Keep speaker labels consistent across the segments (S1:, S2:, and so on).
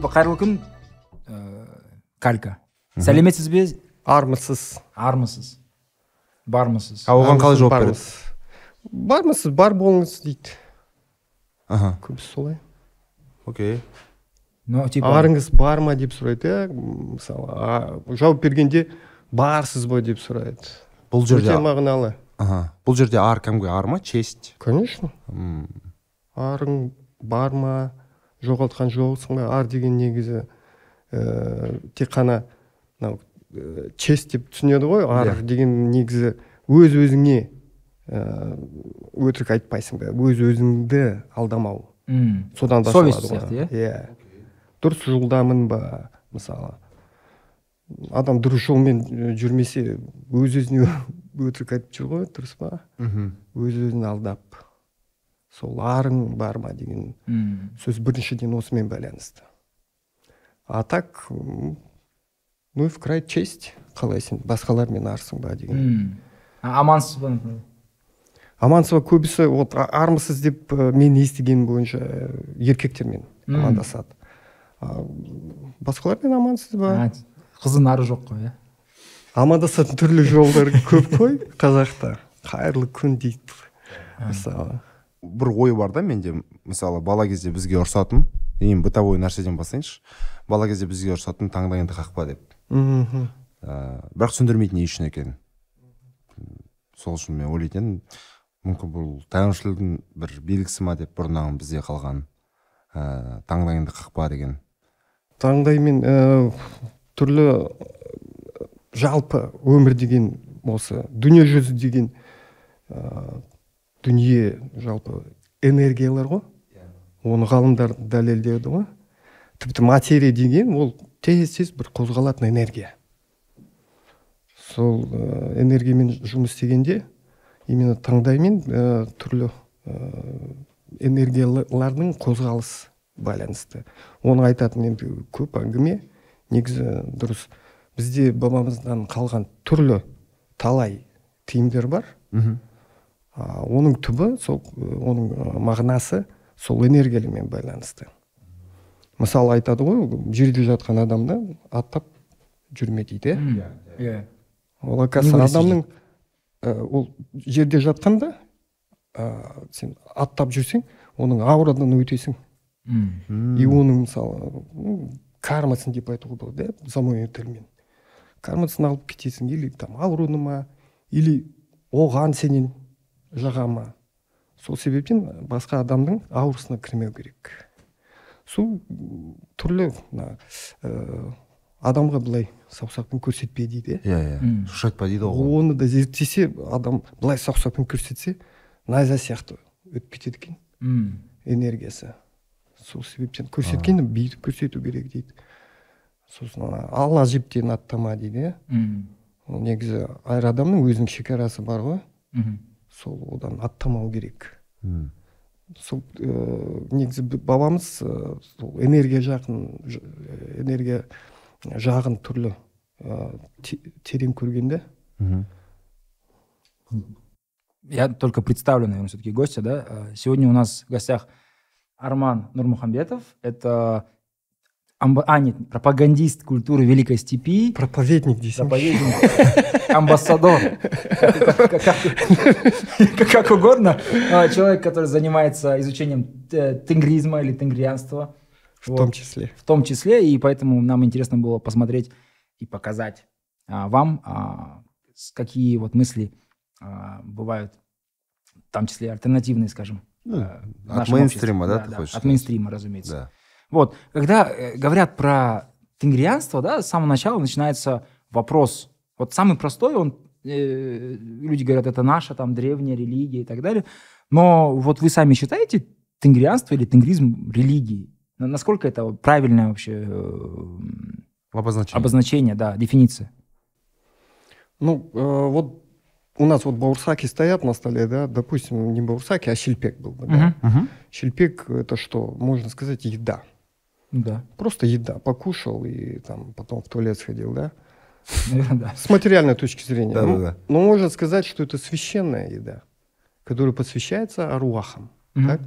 S1: типа қайырлы күн ә, калька. Сәлеметсіз бе?
S2: Армысыз.
S1: Армысыз. Бармысыз.
S3: А оған қалай жауап береді?
S2: бармысыз. Бар болыңыз дейді.
S3: Аха.
S2: Көбісі солай.
S3: Окей.
S1: Ну типа
S2: арыңыз бар ма деп сұрайды иә мысалы а, жауап бергенде барсыз ба деп сұрайды.
S3: Бұл
S2: өте
S3: жерде
S2: мағыналы.
S3: Аха. Бұл жерде ар кәдімгі ар ма честь.
S2: Конечно.
S3: М,
S2: арың бар ма? Жоғалтқан жоқсың ба? Ар деген негізі ә, тек қана мынау ә, честь деп түсінеді ғой. Ар
S3: Иә.
S2: деген негізі өз өзіңе ә, өтірік айтпайсың ба? Өз өзіңді алдамау.
S1: М,
S2: содан
S1: совесть сияқты иә?
S2: Иә. Дұрыс жолдамын ба мысалы? Адам дұрыс жолмен жүрмесе өз өзіне өтірік айтып жүр ғой дұрыс па?
S3: Мхм.
S2: Өз өзін алдап. Сол арың бар ма деген
S1: м,
S2: сөз біріншіден осымен байланысты. А так ну и в край честь қалай сен басқалармен арсың ба деген.
S1: Амансыз ба
S2: амансыз ба көбісі вот армысыз деп ә, мен естігенім бойынша еркектермен амандасады. Басқалармен амансыз ба?
S1: А, қыздың ары жоқ қой иә?
S2: Амандасатын түрлі жолдар көп қой қазақта. Қайырлы күн дейді мысалы
S3: бір ой бар да менде. Мысалы бала кезде бізге ұрсатын ең бытовой нәрседен бастайыншы. Бала кезде бізге ұрсатын таңдайыңды қақпа деп.
S2: Мхм.
S3: Ә, бірақ түсіндірмейтін не үшін екенін. Сол үшін мен ойлайтын едім. Мүмкін бұл тәуелсіздіктің бір белгісі ма деп бұрыннан бізде қалған ә, таңдайыңды қақпа деген.
S2: Таңдаймен ә, түрлі жалпы өмір деген осы дүние жүзі деген ә, дүние жалпы энергиялар ғой. Оны ғалымдар дәлелдеді ғой. Тіпті материя деген ол тез тез бір қозғалатын энергия. Сол ә, энергиямен жұмыс істегенде именно таңдаймен ә, түрлі ә, энергиялардың қозғалыс байланысты. Оны айтатын енді көп әңгіме. Негізі дұрыс. Бізде бабамыздан қалған түрлі талай тиымдар бар. А, оның түбі сол оның ә, мағынасы сол энергиямен байланысты. Мысалы айтады ғой жерде жатқан адамды аттап жүрме дейді. Иә
S1: иә.
S2: Ол оказывается
S1: Не вырастет.
S2: адамның ә, ол жерде жатқанда ә, сен аттап жүрсең оның аурадан өтесің
S1: м,
S2: и оның мысалы ну, кармасын деп айтуға болады иә заманауи тілмен. Кармасын алып кетесің или там ауруны ма или оған сенен жаға ма сол себептен басқа адамның аурасына кірмеу керек. Сол түрлі мына ә, адамға былай саусақпен көрсетпе дейді иә?
S3: Иә иә. Шошайтпа дейді ғой
S2: оны да зерттесе адам былай саусақпен көрсетсе найза сияқты өтіп кетеді екен. Энергиясы. Сол себептен көрсеткенді бүйтіп көрсету керек дейді. Сосын ана ала жіптен аттама дейді иә? Негізі әр адамның өзінің шекарасы бар ғой. Сол одан аттамау керек
S3: М.
S2: сол ә, негізі бабамыз ә, сол энергия жақын ж- ә, энергия жағын түрлі ә, те- терең көрген да.
S1: Я только представлю, наверное, все-таки гостя, да. Э, Сегодня у нас в гостях Арман Нурмухамбетов. Это амба- а, нет, пропагандист культуры Великой Степи,
S2: проповедник дейсің
S1: проповедник, амбассадор, как, угодно. А, Человек, который занимается изучением э, тенгризма или тенгрианства.
S2: в том числе.
S1: В том числе, и поэтому нам интересно было посмотреть и показать а, вам, а, какие вот мысли бывают, в том числе альтернативные, скажем.
S3: Ну,
S1: в
S3: от мейнстрима, да, ты хочешь
S1: От мейнстрима, разумеется. Вот, когда э, говорят про тенгрианство, да, с самого начала начинается вопрос. Вот самый простой, он, э, люди говорят, это наша там древняя религия и так далее. Но вот вы сами считаете тенгрианство или тенгризм религией? На- Насколько это правильное вообще э,
S3: обозначение
S1: обозначение, да, дефиниция?
S2: Ну, э, вот у нас вот баурсаки стоят на столе, да, допустим, не баурсаки, а щельпек был бы, да.
S1: Мгм.
S2: Щельпек – это что, можно сказать, еда.
S1: Ну Да,
S2: Просто еда. Покушал и там потом в туалет сходил, да.
S1: наверное, да.
S2: С материальной точки зрения.
S3: Да,
S2: ну,
S3: да, да.
S2: но можно сказать, что это священная еда, которая посвящается аруахам.
S1: Мгм.
S2: Так?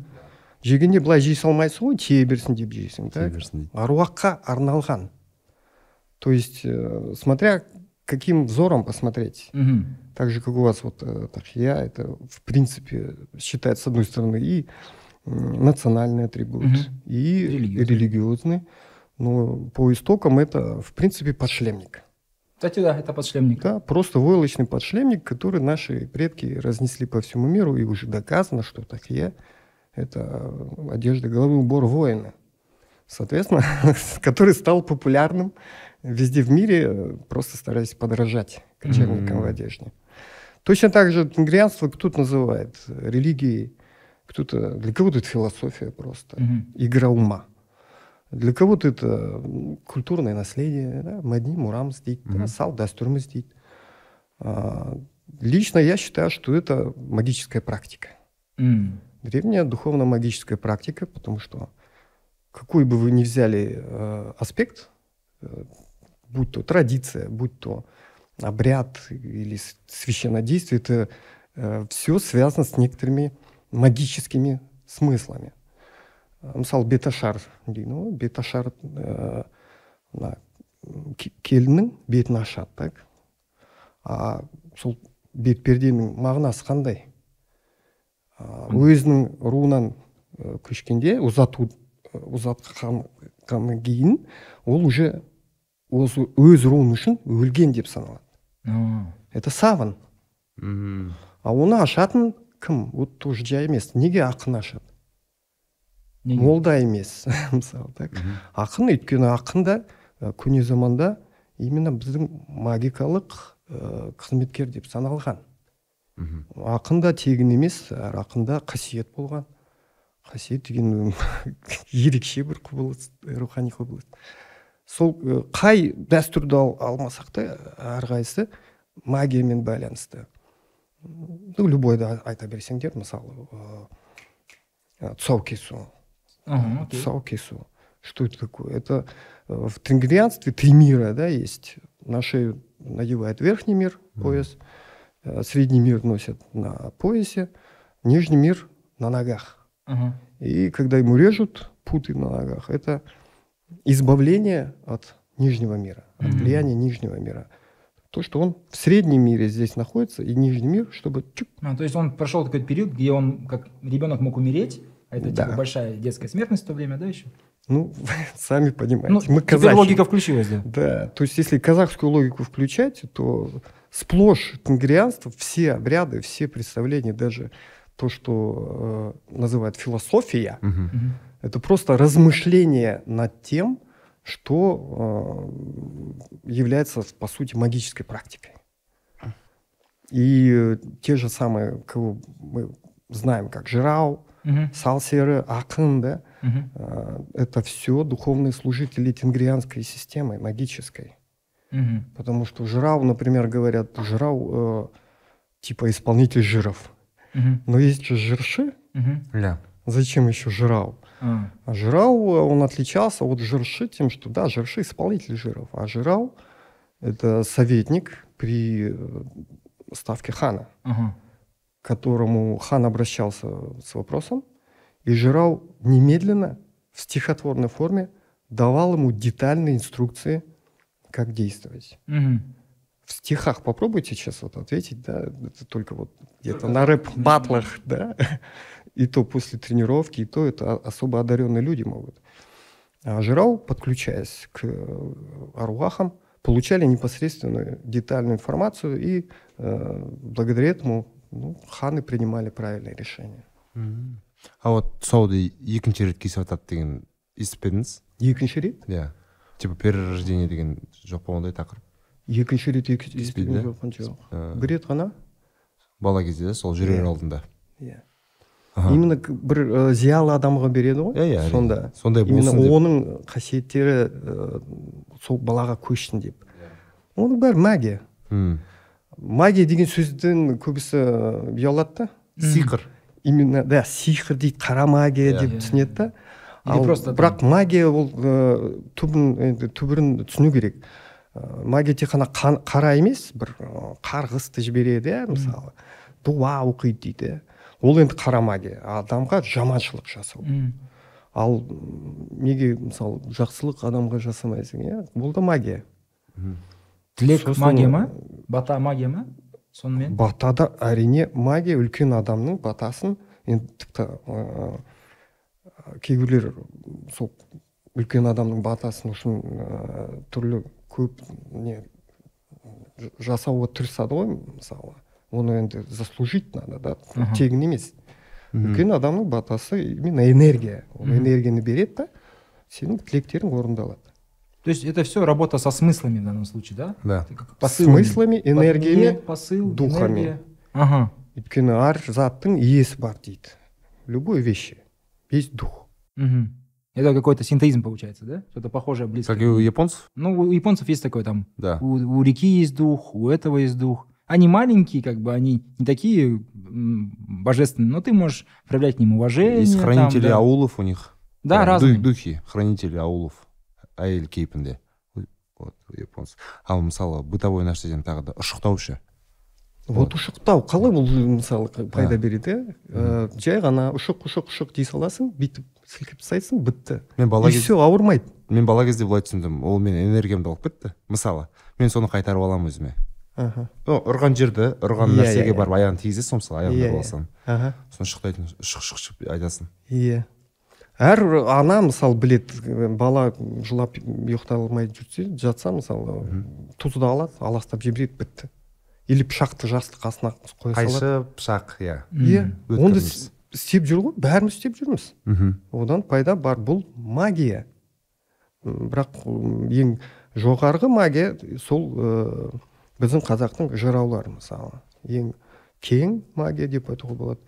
S2: жегенде былай жей салмайсың ғой тие берсін деп жейсің да
S3: тие берсін дейді
S2: аруаққа арналған то есть э, смотря каким взором посмотреть
S1: Мгм.
S2: так же как у вас вот э, тахия это в принципе считается с одной стороны и м, национальный атрибут
S1: Мгм.
S2: и
S1: Религиозный.
S2: религиозный но по истокам это в принципе подшлемник
S1: Кстати, да, это подшлемник.
S2: Да, просто войлочный подшлемник, который наши предки разнесли по всему миру, и уже доказано, что такие это э, одежда, головы убор воина. Соответственно, который стал популярным везде в мире, э, просто стараясь подражать кочевникам в
S3: Мгм.
S2: одежде. Точно так же тенгрианство кто-то называет э, религией, кто-то, для кого-то это философия просто,
S1: Мгм.
S2: игра ума. Для кого-то это м, культурное наследие, да, мәдени мұрамыз дейді, да,
S3: Мгм.
S2: салт дәстүріміз дейді. А, Лично я считаю, что это магическая практика.
S1: М.
S2: Древняя духовно-магическая практика, потому что какой бы вы ни взяли э, аспект, э, будь то традиция, будь то обряд или с- священнодействие, это все связано с некоторыми магическими смыслами. Э, мысалы беташар. Дейді ғой беташар ә, мына ке- келіннің бетін ашады так? А сол бетперденің мағынасы қандай? А, өзінің руынан ә, көшкенде ұзату ұзатқаннан кейін ол уже осы өз руын үшін өлген деп саналады.
S1: А.
S2: это саван. А оны ашатын кім вот тоже жай емес неге ақын ашады?
S1: Неге?
S2: молда емес мысалы так. Ақын өйткені ақын да көне заманда именно біздің магикалық ә, қызметкер деп саналған.
S3: Мхм
S2: ақын да тегін емес әр ақында қасиет болған. Қасиет деген ерекше бір құбылыс рухани құбылыс. Сол қай дәстүрді ал- алмасақ та әрқайсысы магиямен байланысты. Ну любойды а- айта берсеңдер мысалы кесу
S1: Ага, окей.
S2: Сау кесу. Что это такое? Это э, в тенгрианстве три мира, да, есть. На шею надевают верхний мир, пояс, э, средний мир носят на поясе, нижний мир на ногах. И когда ему режут путы на ногах, это избавление от нижнего мира, от влияния нижнего мира. То, что он в среднем мире здесь находится, и нижний мир, чтобы чук,
S1: А, то есть он прошел такой период, где он как ребенок мог умереть, а это
S2: Да.
S1: типа большая детская смертность в то время, да, еще?
S2: ну, сами понимаете,
S1: Ну,
S2: мы
S1: теперь
S2: казахи.
S1: логика включилась, да.
S2: Да, то есть если казахскую логику включать, то сплошь тенгрианство, все обряды, все представления, даже то, что э, называют философия,
S1: Мгм.
S2: это просто размышление над тем, что э, является, по сути, магической практикой. И э, те же самые, кого мы знаем, как Жирау,
S1: Мгм.
S2: Салсеры, Акын, да, а, это все духовные служители тенгрианской системы, магической.
S1: Мгм.
S2: Потому что Жирау, например, говорят, Жирау э, типа исполнитель жиров.
S1: Мгм.
S2: Но есть же жирши,
S3: ля
S2: зачем еще Жирау?
S1: А.
S2: А Жирау, э, он отличался от Жирши тем, что да, Жирши исполнитель жиров, а Жирау это советник при э, ставке хана,
S1: Ага.
S2: к которому хан обращался с вопросом, и Жирау немедленно в стихотворной форме давал ему детальные инструкции, как действовать.
S1: Мгм.
S2: В стихах попробуйте сейчас вот ответить, да, это только вот где-то на рэп-батлах, да, и то после тренировки, и то это о- особо одаренные люди могут. А Жирау, подключаясь к э, аруахам, получали непосредственную детальную информацию, и э, благодаря этому ну, ханы принимали правильные решения.
S3: мхм а вот тұсауды екінші рет кесіп жатады деген естіп пе едіңіз
S2: екінші рет
S3: иә типа перерождение деген жоқ па ондай тақырып
S2: екінші рет екі-
S3: Кеспейді,
S2: естіген
S3: да?
S2: жоқпын жоқ
S3: Э,
S2: бір рет қана
S3: бала кезде да сол жүрер
S2: Иә.
S3: алдында
S2: иә
S3: Аха.
S2: Именно бір ә, зиялы адамға береді ғой
S3: иә иә
S2: сонда.
S3: Сондай
S2: именно
S3: болсын деп.
S2: оның қасиеттері ә, сол балаға көшсін деп. Оның бәрі магия
S3: Мм.
S2: магия деген сөзден көбісі ә, ұялады да.
S3: Сиқыр.
S2: Именно да сиқыр дейді қара магия
S3: Иә.
S2: деп
S1: Иә.
S2: түсінеді да. Ал
S1: просто
S2: бірақ магия ол ә, түбін енді түбірін түсіну керек. Ә, магия тек қана қан- қара емес бір қарғысты жібереді иә мысалы. Дуа оқиды дейді ол енді қара магия. Адамға жаманшылық жасау.
S1: Мгм.
S2: ал неге мысалы жақсылық адамға жасамайсың иә? Бұл да магия.
S1: Тілек
S2: Сосын-
S1: магия ма? Бата магия ма? Сонымен?
S2: Батада әрине магия үлкен адамның батасын енді тіпті ыыы, кейбіреулер сол үлкен адамның батасын үшін ыыы, түрлі көп не жасауға тырысады ғой мысалы. оны енді заслужить надо да
S1: Мгм.
S2: тегін емес үлкен адамның батасы именно энергия ол энергияны береді да сенің тілектерің орындалады
S1: то есть это все работа со смыслами в данном случае да
S3: да
S1: Ты как
S2: С
S1: посылами.
S2: смыслами
S1: По-
S2: энергиями
S1: ниет, посыл
S2: духами.
S1: энергия. ага
S2: өйткені әр заттың иесі бар дейді любой вещи есть дух
S1: Мгм. это какой-то синтеизм получается да что-то похожее близкое
S3: как и у японцев
S1: ну у японцев есть такой там
S3: да
S1: у, у реки есть дух у этого есть дух Они маленькие как бы они не такие божественные но ты можешь проявлять к ним уважение
S3: есть
S1: там,
S3: хранители
S1: да.
S3: аулов у них.
S1: Да,
S3: Ду-
S1: разные.
S3: духи хранители аулов. Әйел кейпінде вот у японцев ал мысалы бытовой нәрседен тағы да ұшықтау ше
S2: вот ұшықтау қалай бұл мысалы пайда береді иә жай ғана ұшық ұшық ұшық дей саласың бүйтіп сілкіп тастайсың бітті.
S3: Мен бала
S2: и все ауырмайды.
S3: Мен бала кезде былай түсіндім. Ол менің энергиямды алып кетті мысалы мен соны қайтарып аламын өзіме.
S2: Аха.
S3: Ну, ұрған жерді ұрған
S2: Иә,
S3: нәрсеге
S2: иә,
S3: барып аяғын тигізесің мысалы
S2: Иә,
S3: аяғыңды
S2: иә.
S3: бассаң
S2: аха.
S3: Соны шықтайтын шық шық шық айтасың.
S2: Иә. Әр ана мысалы біледі бала жылап ұйықтай алмай жүрсе жатса мысалы тұзды алады аластап жібереді бітті. Или пышақты жастық қасына қоя салады.
S3: қайшы пышақ иә.
S2: Иә. Іс- істеп жүр ғой бәріміз істеп жүрміз.
S3: Мхм.
S2: Одан пайда бар бұл магия. Бірақ ең жоғарғы магия сол біздің қазақтың жыраулары мысалы. Ең кең магия деп айтуға болады.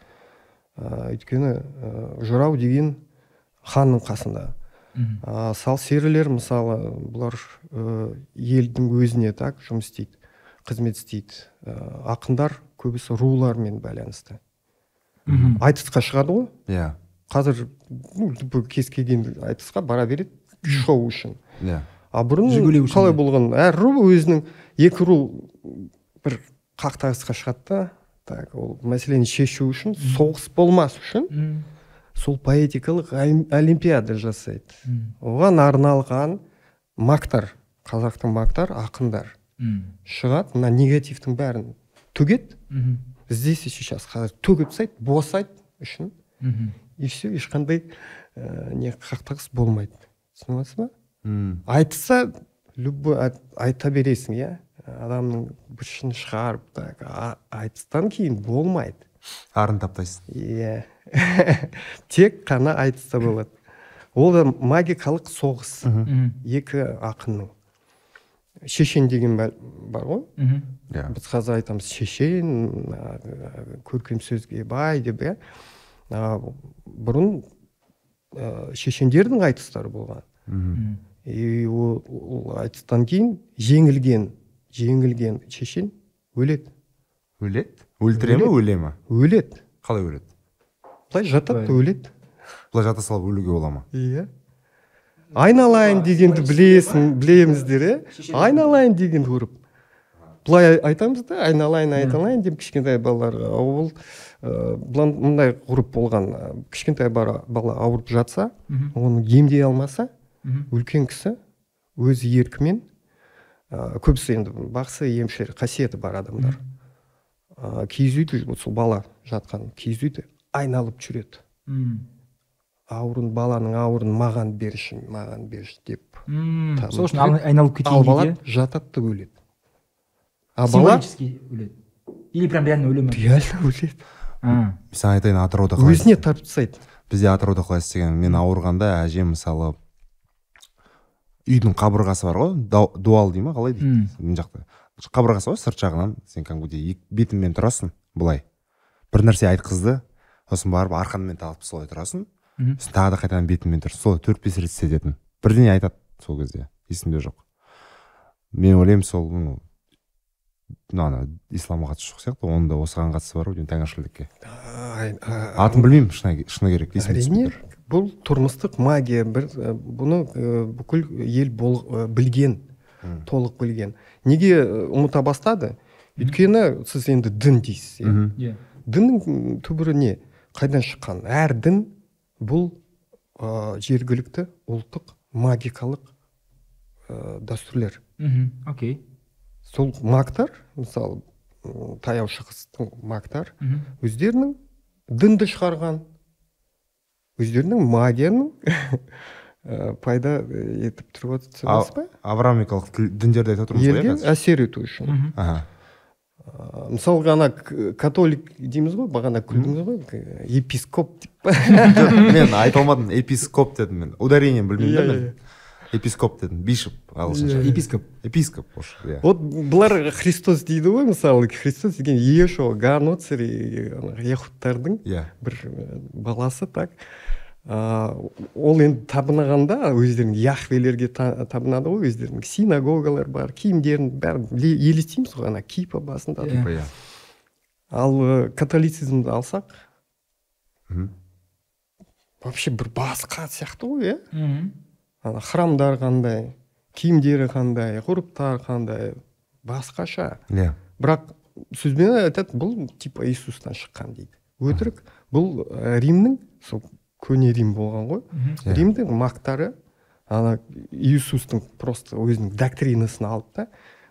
S2: Ә, өйткені ә, жырау деген ханның қасында. А, сал серілер мысалы бұлар ә, елдің өзіне так жұмыс істейді қызмет істейді. Ә, ақындар көбісі рулармен байланысты.
S1: Мгм.
S2: айтысқа шығады ғой.
S3: Иә.
S2: Қазір ну, кез келген айтысқа бара береді шоу үшін.
S3: Иә.
S2: А бұрын қалай болған? Әр ру өзінің екі ру бір қақтығысқа шығады да. Так ол мәселені шешу үшін соғыс болмас үшін сол поэтикалық олимпиада жасайды. Оған арналған мактар қазақтың мактар ақындар. Шығады мына негативтің бәрін төгеді
S1: Мгм.
S2: здесь и сейчас. Қазір төгіп тастайды босайды үшін. И все ешқандай ә, не қақтығыс болмайды. Түсініп жатсыз ба. Айтса любой ай- айта бересің иә? Адамның ішін шығарып так а- айтыстан кейін болмайды.
S3: Арын таптайсың.
S2: Иә. Тек қана айтыста болады. Ол да магикалық соғыс. Екі ақынның. Шешен деген бар ғой.
S1: Мгм.
S3: иә.
S2: Біз қазір айтамыз шешен көркем сөзге бай деп иә? А, бұрын ә, шешендердің айтыстары болған.
S3: Мхм.
S2: И ол, ол айтыстан кейін жеңілген жеңілген шешен өледі.
S3: Өледі? Өлтіре ме өле ме?
S2: Өледі.
S3: Қалай өледі?
S2: Былай жатады да өледі.
S3: Былай жата салып өлуге бола ма?
S2: Иә. Айналайын дегенді білесің білеміздер иә айналайын дегенді ұрып былай айтамыз да айналайын айналайын деп кішкентай балаларға ол мындай ғұрып болған кішкентай бала, ауырып жатса оны емдей алмаса. Үлкен кісі өз еркімен ә, көбісі енді бақсы емші қасиеті бар адамдар. Ә, киіз үйді вот сол бала жатқан киіз үйді айналып жүреді. Ауырын баланың ауырын маған берші маған берші деп
S1: сол үшін айналып
S2: ал
S1: кетейін
S2: бала
S1: дейді
S2: жатады да өледі а бала
S1: өледі. Или прям реально өле ме?
S2: Реально өледі.
S3: Мен саған айтайын атырауда
S2: өзіне тартып тастайды.
S3: Бізде атырауда қалай істеген мен ауырғанда әжем мысалы үйдің қабырғасы бар ғой. Дуал дей ма қалай дейді? Мына жақта. Қабырғасы ғой сырт жағынан. Сен кәдімгідей бетіңмен тұрасың былай. Бір нәрсе айтқызды сосын барып арқанмен тағып солай тұрасың. Сосын тағы да қайтадан бетіңмен тұрсың. Солай төрт бес рет істететін. Бірдеңе айтады сол кезде. Есімде жоқ. Мен ойлаймын сол ну ана исламға қатысы жоқ сияқты. Оның да осыған қатысы бар ғой деймін тәңіршілдікке. Атын білмеймін шыны керек есіме түспей
S2: әрине
S3: тұр.
S2: Бұл тұрмыстық магия бір бұны бүкіл ел бол, білген толық білген. Неге ұмыта бастады? Өйткені сіз енді дін дейсіз иә.
S3: Мхм.
S1: Иә.
S2: діннің түбірі не? Қайдан шыққан? Әр дін бұл ә, жергілікті ұлттық магикалық ә, дәстүрлер.
S1: Мгм. окей.
S2: Сол магтар мысалы таяу шығыстың магтар өздерінің дінді шығарған өздерінің магияның ә, пайда ә, етіп тұрып отырсыз ба?
S3: Авраамикалық діндерді айтып отырмыз ғой
S2: елге
S3: иә қазір?
S2: әсер ету үшін. Ә, мысалға ана католик дейміз ғой бағана күлдіңіз ғой епископ деп. Па
S3: Жоқ, мен айта алмадым епископ дедім мен. Ударениені білмеймін да
S2: Иә,
S3: мен.
S2: иә.
S3: Епископ дедім бишоп ағылшынша
S2: Иә.
S1: епископ.
S3: Епископ иә.
S2: Вот бұлар христос дейді ғой мысалы христос деген иешуа ганоцери яхудтардың
S3: иә.
S2: бір ә, баласы так. Ол енді табынағанда өздерінің яхвелерге та- табынады ғой өздерінің синагогалар бар киімдерін бәрін ле- елестейміз ғой ана кипа басында.
S1: Иә.
S3: иә.
S2: Ал ә, католицизмді алсақ вообще бір басқа сияқты ғой иә. Ана храмдар қандай киімдері қандай ғұрыптар қандай басқаша.
S3: Иә.
S2: Бірақ сөзбен айтады бұл типа иисустан шыққан дейді. Өтірік бұл ә, римнің сол көне рим болған ғой.
S1: Мгм.
S3: Иә.
S2: римдің мақтары ана иисустың просто өзінің доктринасын алып та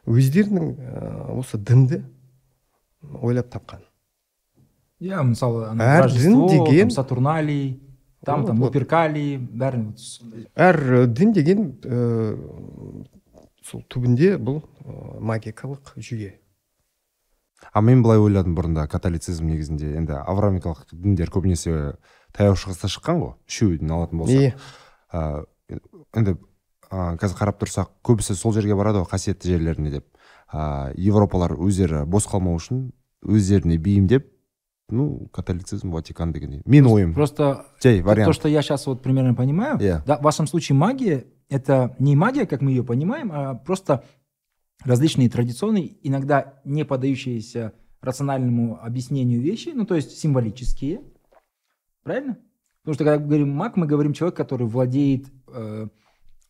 S2: өздерінің ә, осы дінді ойлап тапқан.
S1: Иә мысалы ана
S2: Әр дін деген-
S1: сатурналий. Там там луперкалий бәрін сондай.
S2: әр дін деген ә, сол түбінде бұл ә, магикалық жүйе.
S3: А мен былай ойладым бұрында католицизм негізінде. Енді авраамикалық діндер көбінесе таяу шығыста шыққан ғой үшеуін алатын болсақ
S2: иә
S3: ә, енді ә, қазір қарап тұрсақ көбісі сол жерге барады ғой қасиетті жерлеріне деп. Ә, европалар өздері бос қалмау үшін өздеріне бейімдеп ну католицизм ватикан деген менің ойым
S1: просто
S3: жай
S1: то,
S3: вариант?
S1: что я сейчас вот примерно понимаю
S3: Иә.
S1: да, в вашем случае магия это не магия как мы ее понимаем а просто различные традиционные иногда не поддающиеся рациональному объяснению вещи ну то есть символические. Правильно? Потому что когда мы говорим маг мы говорим человек который владеет э,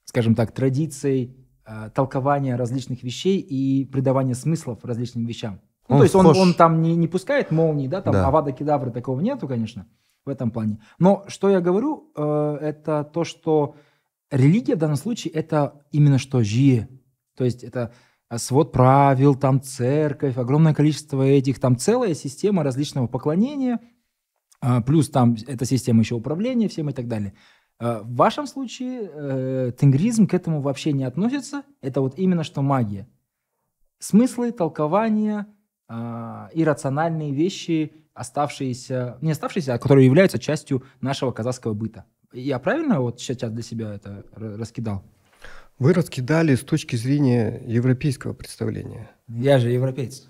S1: скажем так традицией э, толкования различных вещей и придавания смыслов различным вещам ну,
S3: Он
S1: то есть он, он там не, не пускает молнии, да, там
S3: Да.
S1: авада кедавры такого нету, конечно, в этом плане. Но что я говорю, э, это то, что религия в данном случае это именно что жие. То есть это э, свод правил, там церковь, огромное количество этих, там целая система различного поклонения, а, плюс там эта система еще управления всем и так далее. Э, В вашем случае э, тенгризм к этому вообще не относится. Это вот именно что магия. Смыслы, толкования, а, иррациональные вещи, оставшиеся, не оставшиеся, а которые являются частью нашего казахского быта. Я правильно вот сейчас для себя это ра- раскидал?
S2: Вы раскидали с точки зрения европейского представления,
S1: Я же европеец.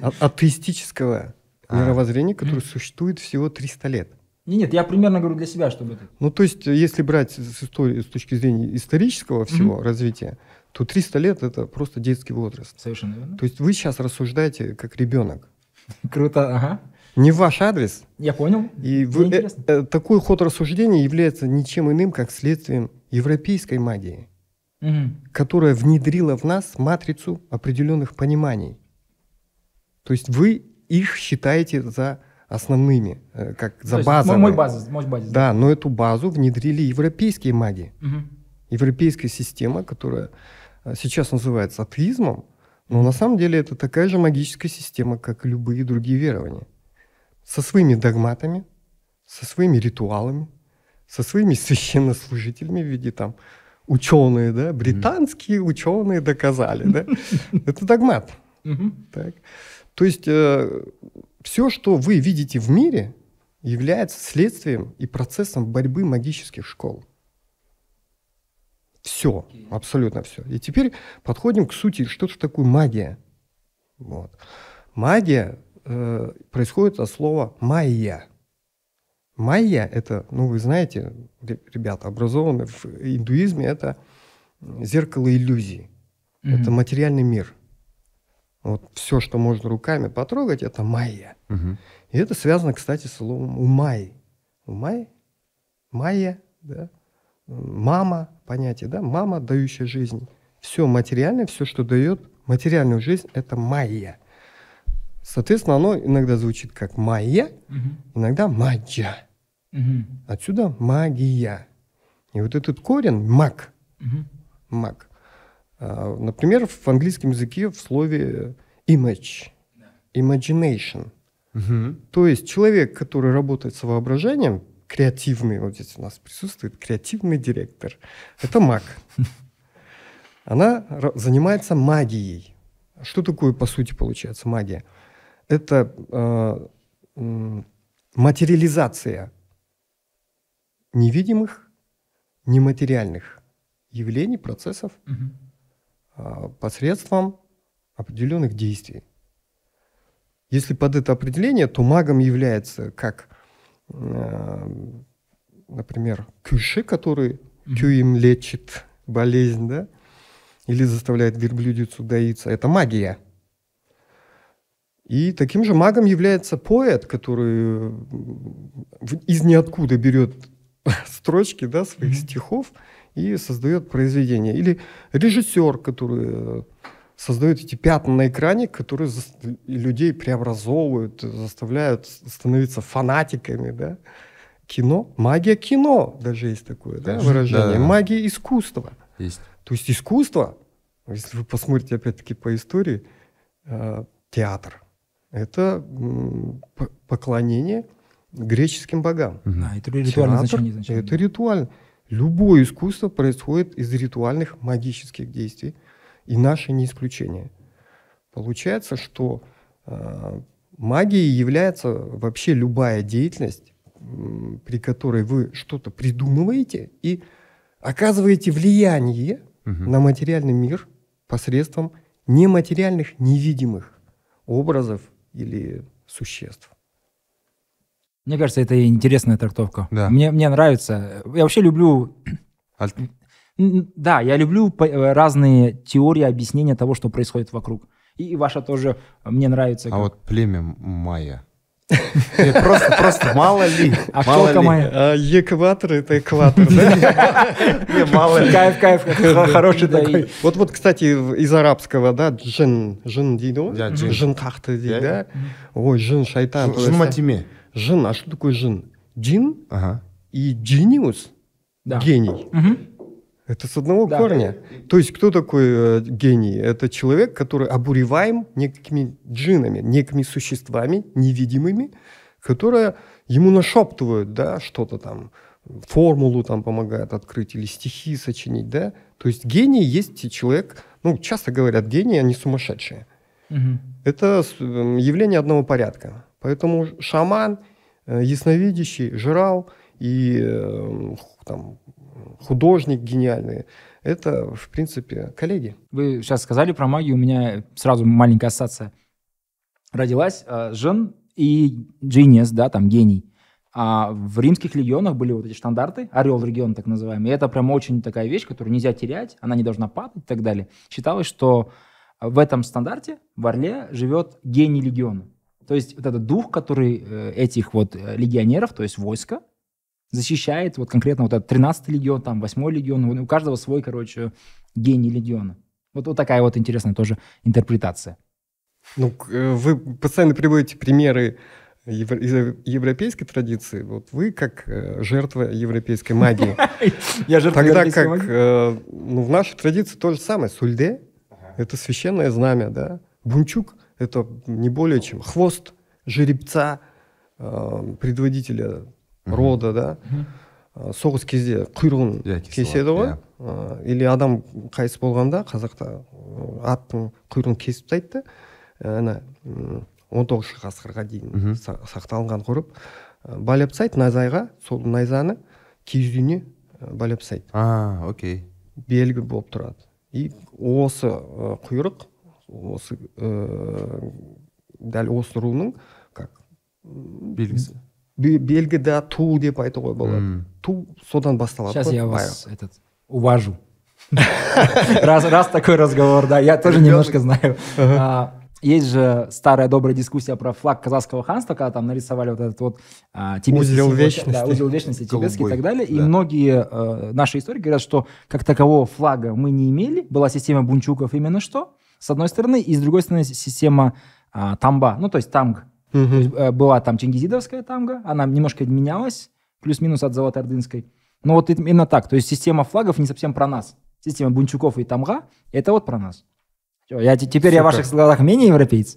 S2: а- атеистического
S3: А.
S2: мировоззрения, которое существует всего 300 лет.
S1: Не, нет, я примерно говорю для себя, чтобы это...
S2: Ну, то есть, если брать с, истории, с точки зрения исторического всего развития, то 300 лет это просто детский возраст.
S1: Совершенно верно.
S2: То есть вы сейчас рассуждаете как ребенок.
S1: Круто, ага.
S2: Не в ваш адрес.
S1: Я понял.
S2: И вы- э, э, такой ход рассуждения является ничем иным, как следствием европейской магии,
S1: Мгм.
S2: которая внедрила в нас матрицу определенных пониманий. То есть вы их считаете за основными, э, как за базовые.
S1: Мой, мой базис, мой базис.
S2: Да, но эту базу внедрили европейские маги.
S1: Мгм.
S2: Европейская система, которая сейчас называется атеизмом, но на самом деле это такая же магическая система, как и любые другие верования. Со своими догматами, со своими ритуалами, со своими священнослужителями в виде там ученые, да, британские ученые доказали, да. Это догмат. Так. То есть все, что вы видите в мире, является следствием и процессом борьбы магических школ. Все, абсолютно все. И теперь подходим к сути, что же такое магия. Вот. Магия э, происходит от слова майя. Майя это, ну вы знаете, ре- ребята, образованные в индуизме, это зеркало иллюзий. Это
S1: Мгм.
S2: материальный мир. Вот все, что можно руками потрогать, это майя.
S3: Мгм.
S2: И это связано, кстати, с словом умай. Умай, майя, да, мама, понятие, да, мама, дающая жизнь. Все материальное, все, что дает материальную жизнь, это майя. Соответственно, оно иногда звучит как майя,
S1: Мгм.
S2: иногда маджа.
S1: Мгм.
S2: Отсюда магия. И вот этот корень маг,
S1: Мгм.
S2: маг. а, Например, в английском языке в слове image, imagination.
S3: Мгм.
S2: То есть человек, который работает с воображением, креативный, вот здесь у нас присутствует креативный директор, это маг. Она занимается магией. Что такое, по сути, получается магия? Это э, материализация невидимых, нематериальных явлений, процессов
S1: Мгм.
S2: а, посредством определенных действий. Если под это определение, то магом является как, э, например, кюши, который кюим лечит болезнь, да, или заставляет верблюдицу доиться. Это магия. И таким же магом является поэт, который в- из ниоткуда берет строчки да, своих
S1: Мгм.
S2: стихов и создает произведение. Или режиссер, который создает эти пятна на экране, которые зас- людей преобразовывают, заставляют становиться фанатиками. Да? Кино, магия кино, даже есть такое да,
S3: Конечно,
S2: выражение.
S3: да.
S2: Магия искусства.
S3: Есть.
S2: То есть искусство, если вы посмотрите опять-таки по истории, э, театр, это поклонение греческим богам.
S1: Да, это ритуальное
S2: Театр
S1: значение изначально.
S2: Это ритуально. Любое искусство происходит из ритуальных магических действий, и наше не исключение. Получается, что э, магией является вообще любая деятельность, при которой вы что-то придумываете и оказываете влияние
S3: Мгм.
S2: на материальный мир посредством нематериальных, невидимых образов или существ.
S1: Мне кажется, это интересная трактовка.
S3: Да.
S1: Мне, мне нравится. Я вообще люблю...
S3: Аль-
S1: Да, я люблю э, разные теории объяснения того, что происходит вокруг. И, ваша тоже мне нравится.
S3: А
S1: как-
S3: вот племя майя. Просто, просто мало ли.
S1: А
S3: ли.
S1: моя?
S2: А экватор это экватор, да?
S3: Мало ли.
S1: Кайф, кайф, хороший такой.
S2: Вот, вот, кстати, из арабского, да, джин, джин?
S3: Да, джин.
S2: Джин дейді,
S3: Да?
S2: Ой, джин, шайтан. то есть,
S3: Жыма тиме.
S2: Джин, а что такое джин? Джин
S3: Ага.
S2: и джиниус, гений. Это с одного
S1: Да.
S2: корня. То есть кто такой э, гений? Это человек, который обуреваем некими джинами, некими существами невидимыми, которые ему нашептывают, да, что-то там, формулу там помогают открыть или стихи сочинить, да. То есть гений есть человек, ну, часто говорят, гении, они сумасшедшие.
S1: Мгм.
S2: Это с- м, явление одного порядка. Поэтому шаман, э, ясновидящий, жрал и э, там, художник гениальный, это, в принципе, коллеги.
S1: Вы сейчас сказали про магию, у меня сразу маленькая ассоциация родилась. Э, Жен и Genius, да, там гений. А в римских легионах были вот эти штандарты, орел регион так называемый. И это прям очень такая вещь, которую нельзя терять, она не должна падать и так далее. Считалось, что в этом стандарте в Орле живет гений легиона. То есть вот этот дух, который э, этих вот э, легионеров, то есть войска, защищает вот конкретно вот этот 13 легион, там 8 легион, у каждого свой, короче, гений легиона. Вот, вот такая вот интересная тоже интерпретация.
S2: Ну, э, вы постоянно приводите примеры евро- европейской традиции. Вот вы как э, жертва европейской магии.
S1: Я же
S2: Тогда как э, ну, в нашей традиции то же самое. Сульде – это священное знамя, да. Бунчук – это не более чем хвост жеребца, предводителя рода, да. Соғыс кезде құйрығын
S3: Иә,
S2: кеседі ғой
S3: иә.
S2: Или адам қайтыс болғанда қазақта аттың құйрығын кесіп тастайды да ана он тоғызыншы ғасырға дейін
S3: Мгм.
S2: са- сақталынған ғұрып байлап тастайды найзаға сол найзаны киіз үйіне байлап тастайды
S3: А, окей.
S2: белгі болып тұрады и осы құйрық осы дәл осы руның как
S3: Белгісі.
S2: Бе- белгі да ту деп айтуға болады ту содан басталады
S1: Сейчас я вас этот, уважу. раз, раз такой разговор, да, я тоже немножко знаю. А, есть же старая добрая дискуссия про флаг казахского ханства, когда там нарисовали вот этот вот а, тибетский
S2: Узел вечности.
S1: Да, узел вечности тибетский и
S3: Голубой,
S1: так далее. И
S3: да.
S1: многие э, наши историки говорят, что как такового флага мы не имели. Была система бунчуков именно что, с одной стороны, и с другой стороны, система а, тамба, ну то есть тамг. То
S2: мхм.
S1: есть, э, была там чингизидовская тамга, она немножко менялась, плюс-минус от золотоордынской. Но вот именно так. То есть система флагов не совсем про нас. Система бунчуков и тамга – это вот про нас. Всё, я, те- теперь я в ваших глазах менее европеец.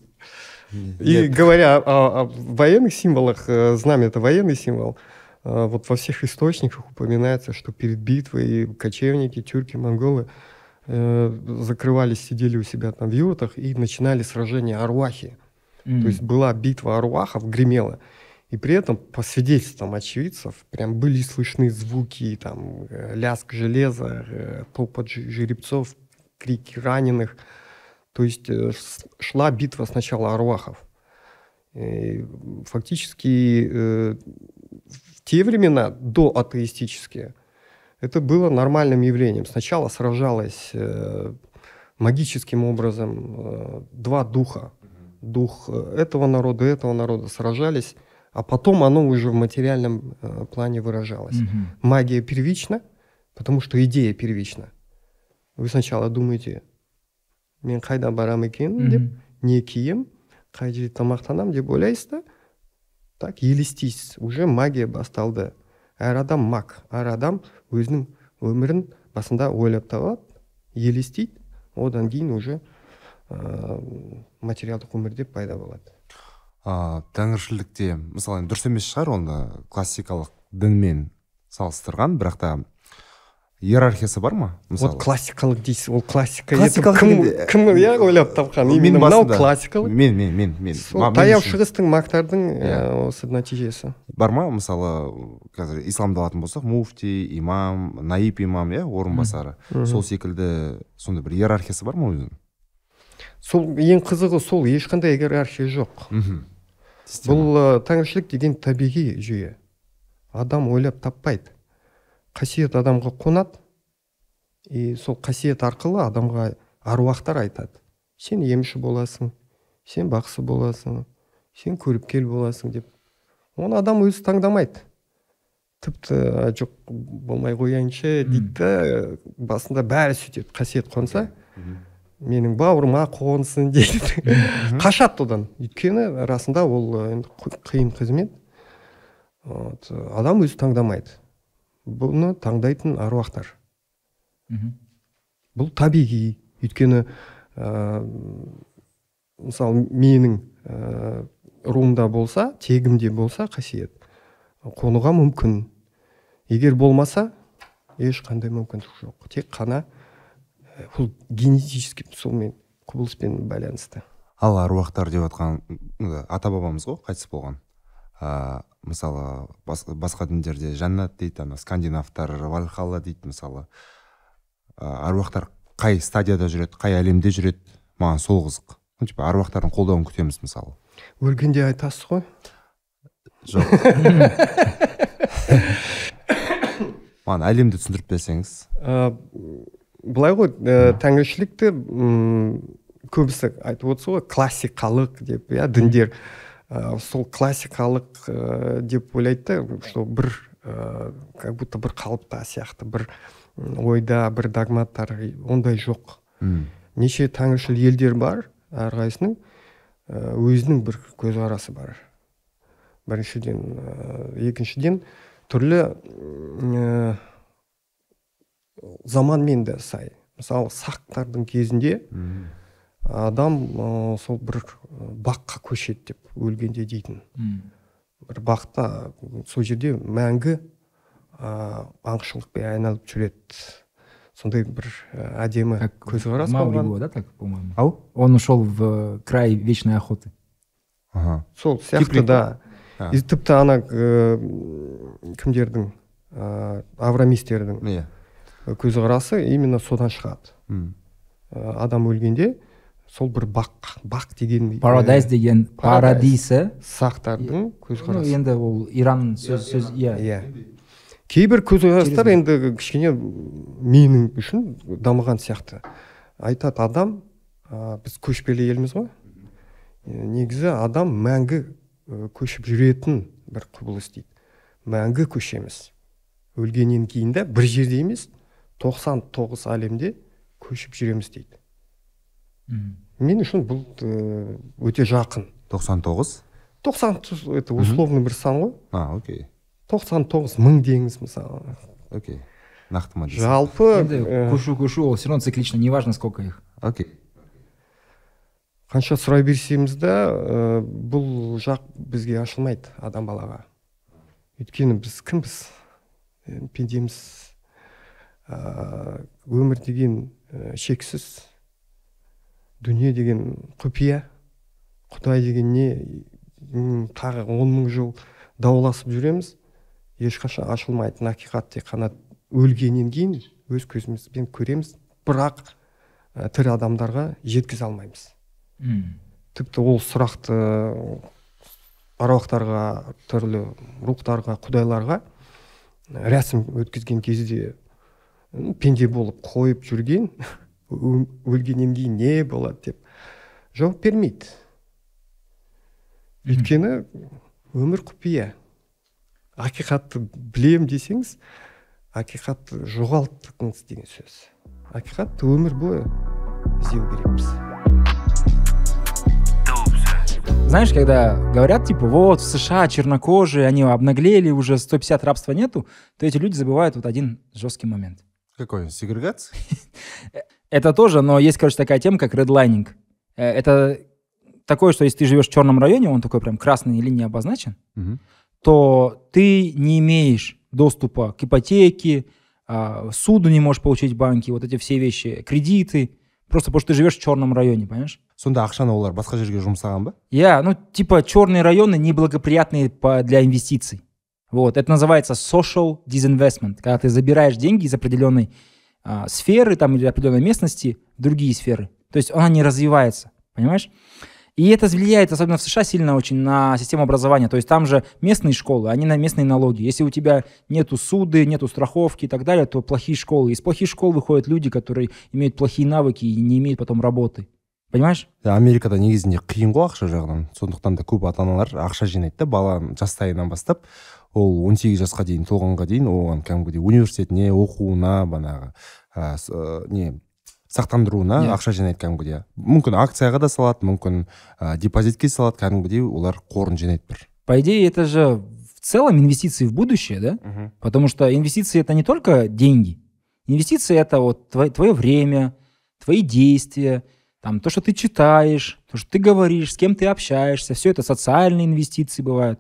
S2: И говоря о, о военных символах, э, знамя это военный символ. э, Вот во всех источниках упоминается, что перед битвой кочевники, тюрки, монголы закрывались, сидели у себя там в юртах и начинали сражение арвахи.
S1: М.
S2: То есть была битва арвахов, гремела. И при этом, по свидетельствам очевидцев, прям были слышны звуки, там, э, лязг железа, э, топот жеребцов, крики раненых. То есть э, шла битва сначала арвахов. И фактически в те времена, до атеистические, это было нормальным явлением. Сначала сражалось магическим образом два духа Дух э, этого народа, этого народа сражались, а потом оно уже в материальном э, плане выражалось.
S1: Мгм.
S2: Магия первична, потому что идея первична. Вы сначала думаете, мен қайда барам екен деп
S1: Мгм.
S2: не кием қай жерде тамақтанамын деп ойлайсыз да так елестейсіз уже магия басталды әр адам маг әр адам өзінің өмірін басында ойлап табады елестейді одан кейін уже ә, материалдық өмірде пайда болады.
S3: А, тәңіршілдікте мысалы енді дұрыс емес шығар оны классикалық дінмен салыстырған бірақ та иерархиясы бар ма мысалы?
S2: вот классикалық дейсіз ол классика
S3: Классикалық
S2: кім кім иә ойлап тапқан
S3: Мен
S2: именно мынау классикалық
S3: мен мен мен мен.
S2: Сол таяу шығыстың магтардың
S3: Иә.
S2: ә, осы нәтижесі.
S3: Бар ма мысалы қазір исламды алатын болсақ муфти имам наиб имам иә орынбасары. Сол секілді сондай бір иерархиясы бар ма өзінің?
S2: Сол ең қызығы сол ешқандай иерархия жоқ.
S3: Мхм.
S2: Бұл ә, тәңіршілік деген табиғи жүйе. Адам ойлап таппайды. Қасиет адамға қонады и сол қасиет арқылы адамға аруақтар айтады. Сен емші боласың сен бақсы боласың сен көріпкел боласың деп. Оны адам өзі таңдамайды. Тіпті «А, жоқ болмай қояйыншы дейді да басында бәрі сөйтеді қасиет қонса. Менің бауырыма қонсын дейді. Қашады одан? Өйткені расында ол ә, енді қи- қиын қызмет. Вот, адам өзі таңдамайды. Бұны таңдайтын аруақтар. Бұл табиғи. Өйткені ә, мысалы менің ә, руымда болса тегімде болса қасиет. Қонуға мүмкін. Егер болмаса ешқандай мүмкіндік жоқ. Тек қана ә, бұл генетически сонымен құбылыспен байланысты.
S3: Ал аруақтар деп жатқан ата бабамыз ғой қайтыс болған. А, мысалы бас, басқа діндерде жәннат дейді ана скандинавтар вальхалла дейді мысалы. А, аруақтар қай стадияда жүреді қай әлемде жүреді маған сол қызық. Ну типа аруақтардың қолдауын күтеміз мысалы.
S2: Өлгенде айтасыз ғой.
S3: Жоқ. Маған әлемді түсіндіріп берсеңіз.
S2: Ә, былай ғой ә, тәңіршілікті м, көбісі айтып отырсыз ғой классикалық деп иә діндер. Ә, сол классикалық ә, деп ойлайды да что бір ә, как будто бір қалыпта сияқты бір ойда бір догматтар ондай жоқ.
S3: М,
S2: неше тәңіршіл елдер бар әрқайсысының өзінің бір көзқарасы бар. Біріншіден ә, екіншіден түрлі ә, заманмен де сай. Мысалы сақтардың кезінде адам ә, сол бір баққа көшеді деп өлгенде дейтін. Бір бақта сол жерде мәңгі ә, аңшылықпен айналып жүреді. Сондай бір әдемі көзқарас
S1: Маугли
S2: болған.
S1: было, да, так, по-моему?
S3: ау?
S1: Он ушел в э, край вечной охоты.
S3: ага.
S2: Сол сияқты да.
S3: А.
S2: и тіпті ана ә, кімдердің ә, аврамистердің.
S3: Иә
S2: көзқарасы именно содан шығады. Ә, адам өлгенде сол бір бақ бақ деген ә,
S1: деген парадисы.
S2: сақтардың көзқарасы
S1: енді ол Иран сөз, сөз, иә.
S2: иә. Кейбір көзқарастар енді кішкене менің үшін дамыған сияқты. Айтады адам ә, біз көшпелі елміз ғой негізі адам мәңгі ә, көшіп жүретін бір құбылыс дейді. Мәңгі көшеміз. Өлгеннен кейін де бір жерде емес 99 әлемде көшіп жүреміз дейді.
S1: М.
S2: мен үшін бұл э, өте жақын.
S3: 99
S2: тоқсан это условный бір сан ғой.
S3: А окей.
S2: тоқсан тоғыз мың деңіз мысалы.
S3: Окей. Нақты ма дейсің
S2: жалпы
S1: енді
S2: э,
S1: көшу көшу ол все равно циклично неважно сколько их.
S3: Окей.
S2: Қанша сұрай берсеміз де ә, бұл жақ бізге ашылмайды адам балаға. Өйткені біз кімбіз? Пендеміз. Өмір деген ә, шексіз дүние деген құпия құдай деген не тағы он мың жыл дауласып жүреміз ешқашан ашылмайтын ақиқат тек қана өлгеннен кейін өз көзімізбен көреміз бірақ ә, тірі адамдарға жеткізе алмаймыз
S1: М.
S2: тіпті ол сұрақты аруақтарға түрлі рухтарға құдайларға рәсім өткізген кезде пенде болып қойып жүрген «Ө- өлгеннен кейін не болады деп жауап бермейді. Өйткені өмір құпия. Ақиқатты білем десеңіз ақиқатты жоғалттыңыз деген сөз. Ақиқатты өмір бойы іздеу керекпіз.
S1: Знаешь, когда говорят, типа, вот, в США чернокожие, они обнаглели, уже 150 рабства нету, то эти люди забывают вот один жесткий момент.
S3: Какой сегрегация
S1: Это тоже, но есть, короче, такая тема, как редлайнинг. Э, Это такое, что если ты живешь в черном районе, он такой прям красной линией обозначен, то ты не имеешь доступа к ипотеке, а, суду не можешь получить в банке, вот эти все вещи, кредиты, просто потому что ты живешь в черном районе, понимаешь?
S3: сонда ақшаны олар басқа жерге жұмсаған ба
S1: ну, типа, черные районы неблагоприятные по, для инвестиций. Вот, это называется social disinvestment, когда ты забираешь деньги из определенной а, сферы там, или определенной местности в другие сферы. То есть она не развивается, понимаешь? И это влияет, особенно в США, сильно очень на систему образования. То есть там же местные школы, они на местные налоги. Если у тебя нету суды, нету страховки и так далее, то плохие школы. Из плохих школ выходят люди, которые имеют плохие навыки и не имеют потом работы. Понимаешь?
S3: америкада негізінде қиын ғой ақша жағынан сондықтан да көп ата аналар ақша жинайды да бала жастайынан бастап ол 18 жасқа дейін толғанға дейін оған кәдімгідей университетіне оқуына банағы ә, не сақтандыруына
S1: Иә.
S3: ақша жинайды кәдімгідей мүмкін акцияға да салады мүмкін ә, депозитке салады кәдімгідей олар қорын жинайды бір
S1: По идее, это же в целом инвестиции в будущее, да? Потому что инвестиции это не только деньги. Инвестиции это вот твое, твое время, твои действия, там, то, что ты читаешь, то, что ты говоришь, с кем ты общаешься, все это социальные инвестиции бывают.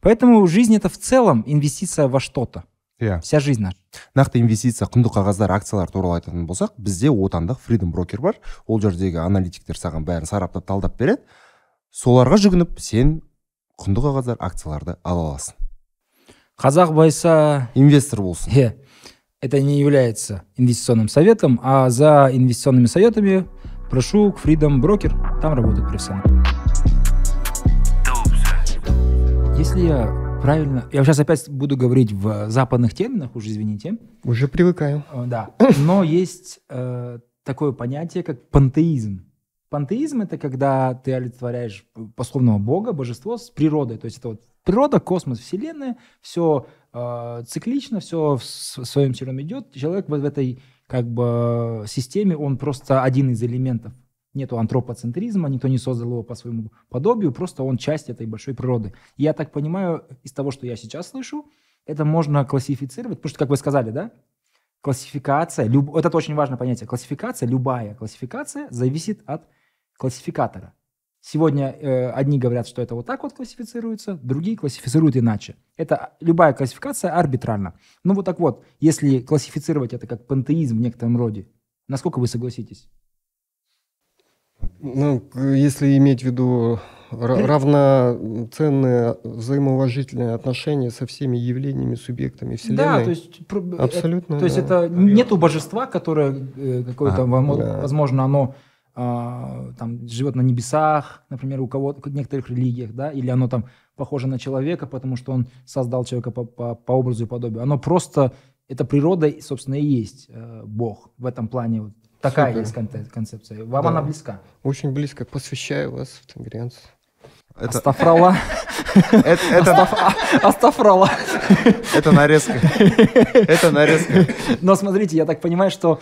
S1: Поэтому жизнь это в целом инвестиция во что-то.
S3: иә
S1: Вся жизнь наша.
S3: нақты инвестиция құнды қағаздар акциялар туралы айтатын болсақ бізде отандық фридом брокер бар ол жердегі аналитиктер саған бәрін сараптап талдап береді соларға жүгініп сен құнды қағаздар акцияларды ала аласың
S1: Казах Байса,
S3: инвестор болсын
S1: э, это не является инвестиционным советом, а за инвестиционными советами прошу к Freedom Broker, там работают профессионалы. Если я правильно... Я сейчас опять буду говорить в западных терминах, уже извините.
S2: уже привыкаем
S1: Э, Да. Но есть э, такое понятие, как пантеизм. Пантеизм — это когда ты олицетворяешь пословного бога, божество с природой. То есть это вот природа, космос, вселенная, все циклично, все в своем черном идет. Человек вот в этой как бы системе, он просто один из элементов. Нету антропоцентризма, никто не создал его по своему подобию, просто он часть этой большой природы. Я так понимаю, из того, что я сейчас слышу, это можно классифицировать, потому что, как вы сказали, да, классификация, люб- это очень важное понятие, классификация, любая классификация зависит от классификатора. Сегодня э, одни говорят, что это вот так вот классифицируется, другие классифицируют иначе. Это любая классификация арбитральна. Ну вот так вот, если классифицировать это как пантеизм в некотором роде, насколько вы согласитесь?
S2: Ну, если иметь в виду ра- равноценные взаимоуважительные отношения со всеми явлениями, субъектами Вселенной,
S1: Да, то есть,
S2: абсолютно.
S1: То есть
S2: да.
S1: это нету божества, которое э, какое-то,
S3: А,
S1: вомо-
S2: да.
S1: возможно, оно а, там живет на небесах, например, у кого-то, в некоторых религиях, да, или оно там похоже на человека, потому что он создал человека по, по- по образу и подобию. Оно просто, это природа, собственно, и есть э, Бог в этом плане. Вот такая
S2: Супер.
S1: есть концепция. Вам
S2: Да.
S1: она близка.
S2: Очень близко посвящаю вас в Тенгрианцев.
S3: это
S1: Астафралла.
S3: Это,
S1: Астафрала.
S3: это нарезка. Это нарезка.
S1: Но смотрите, я так понимаю, что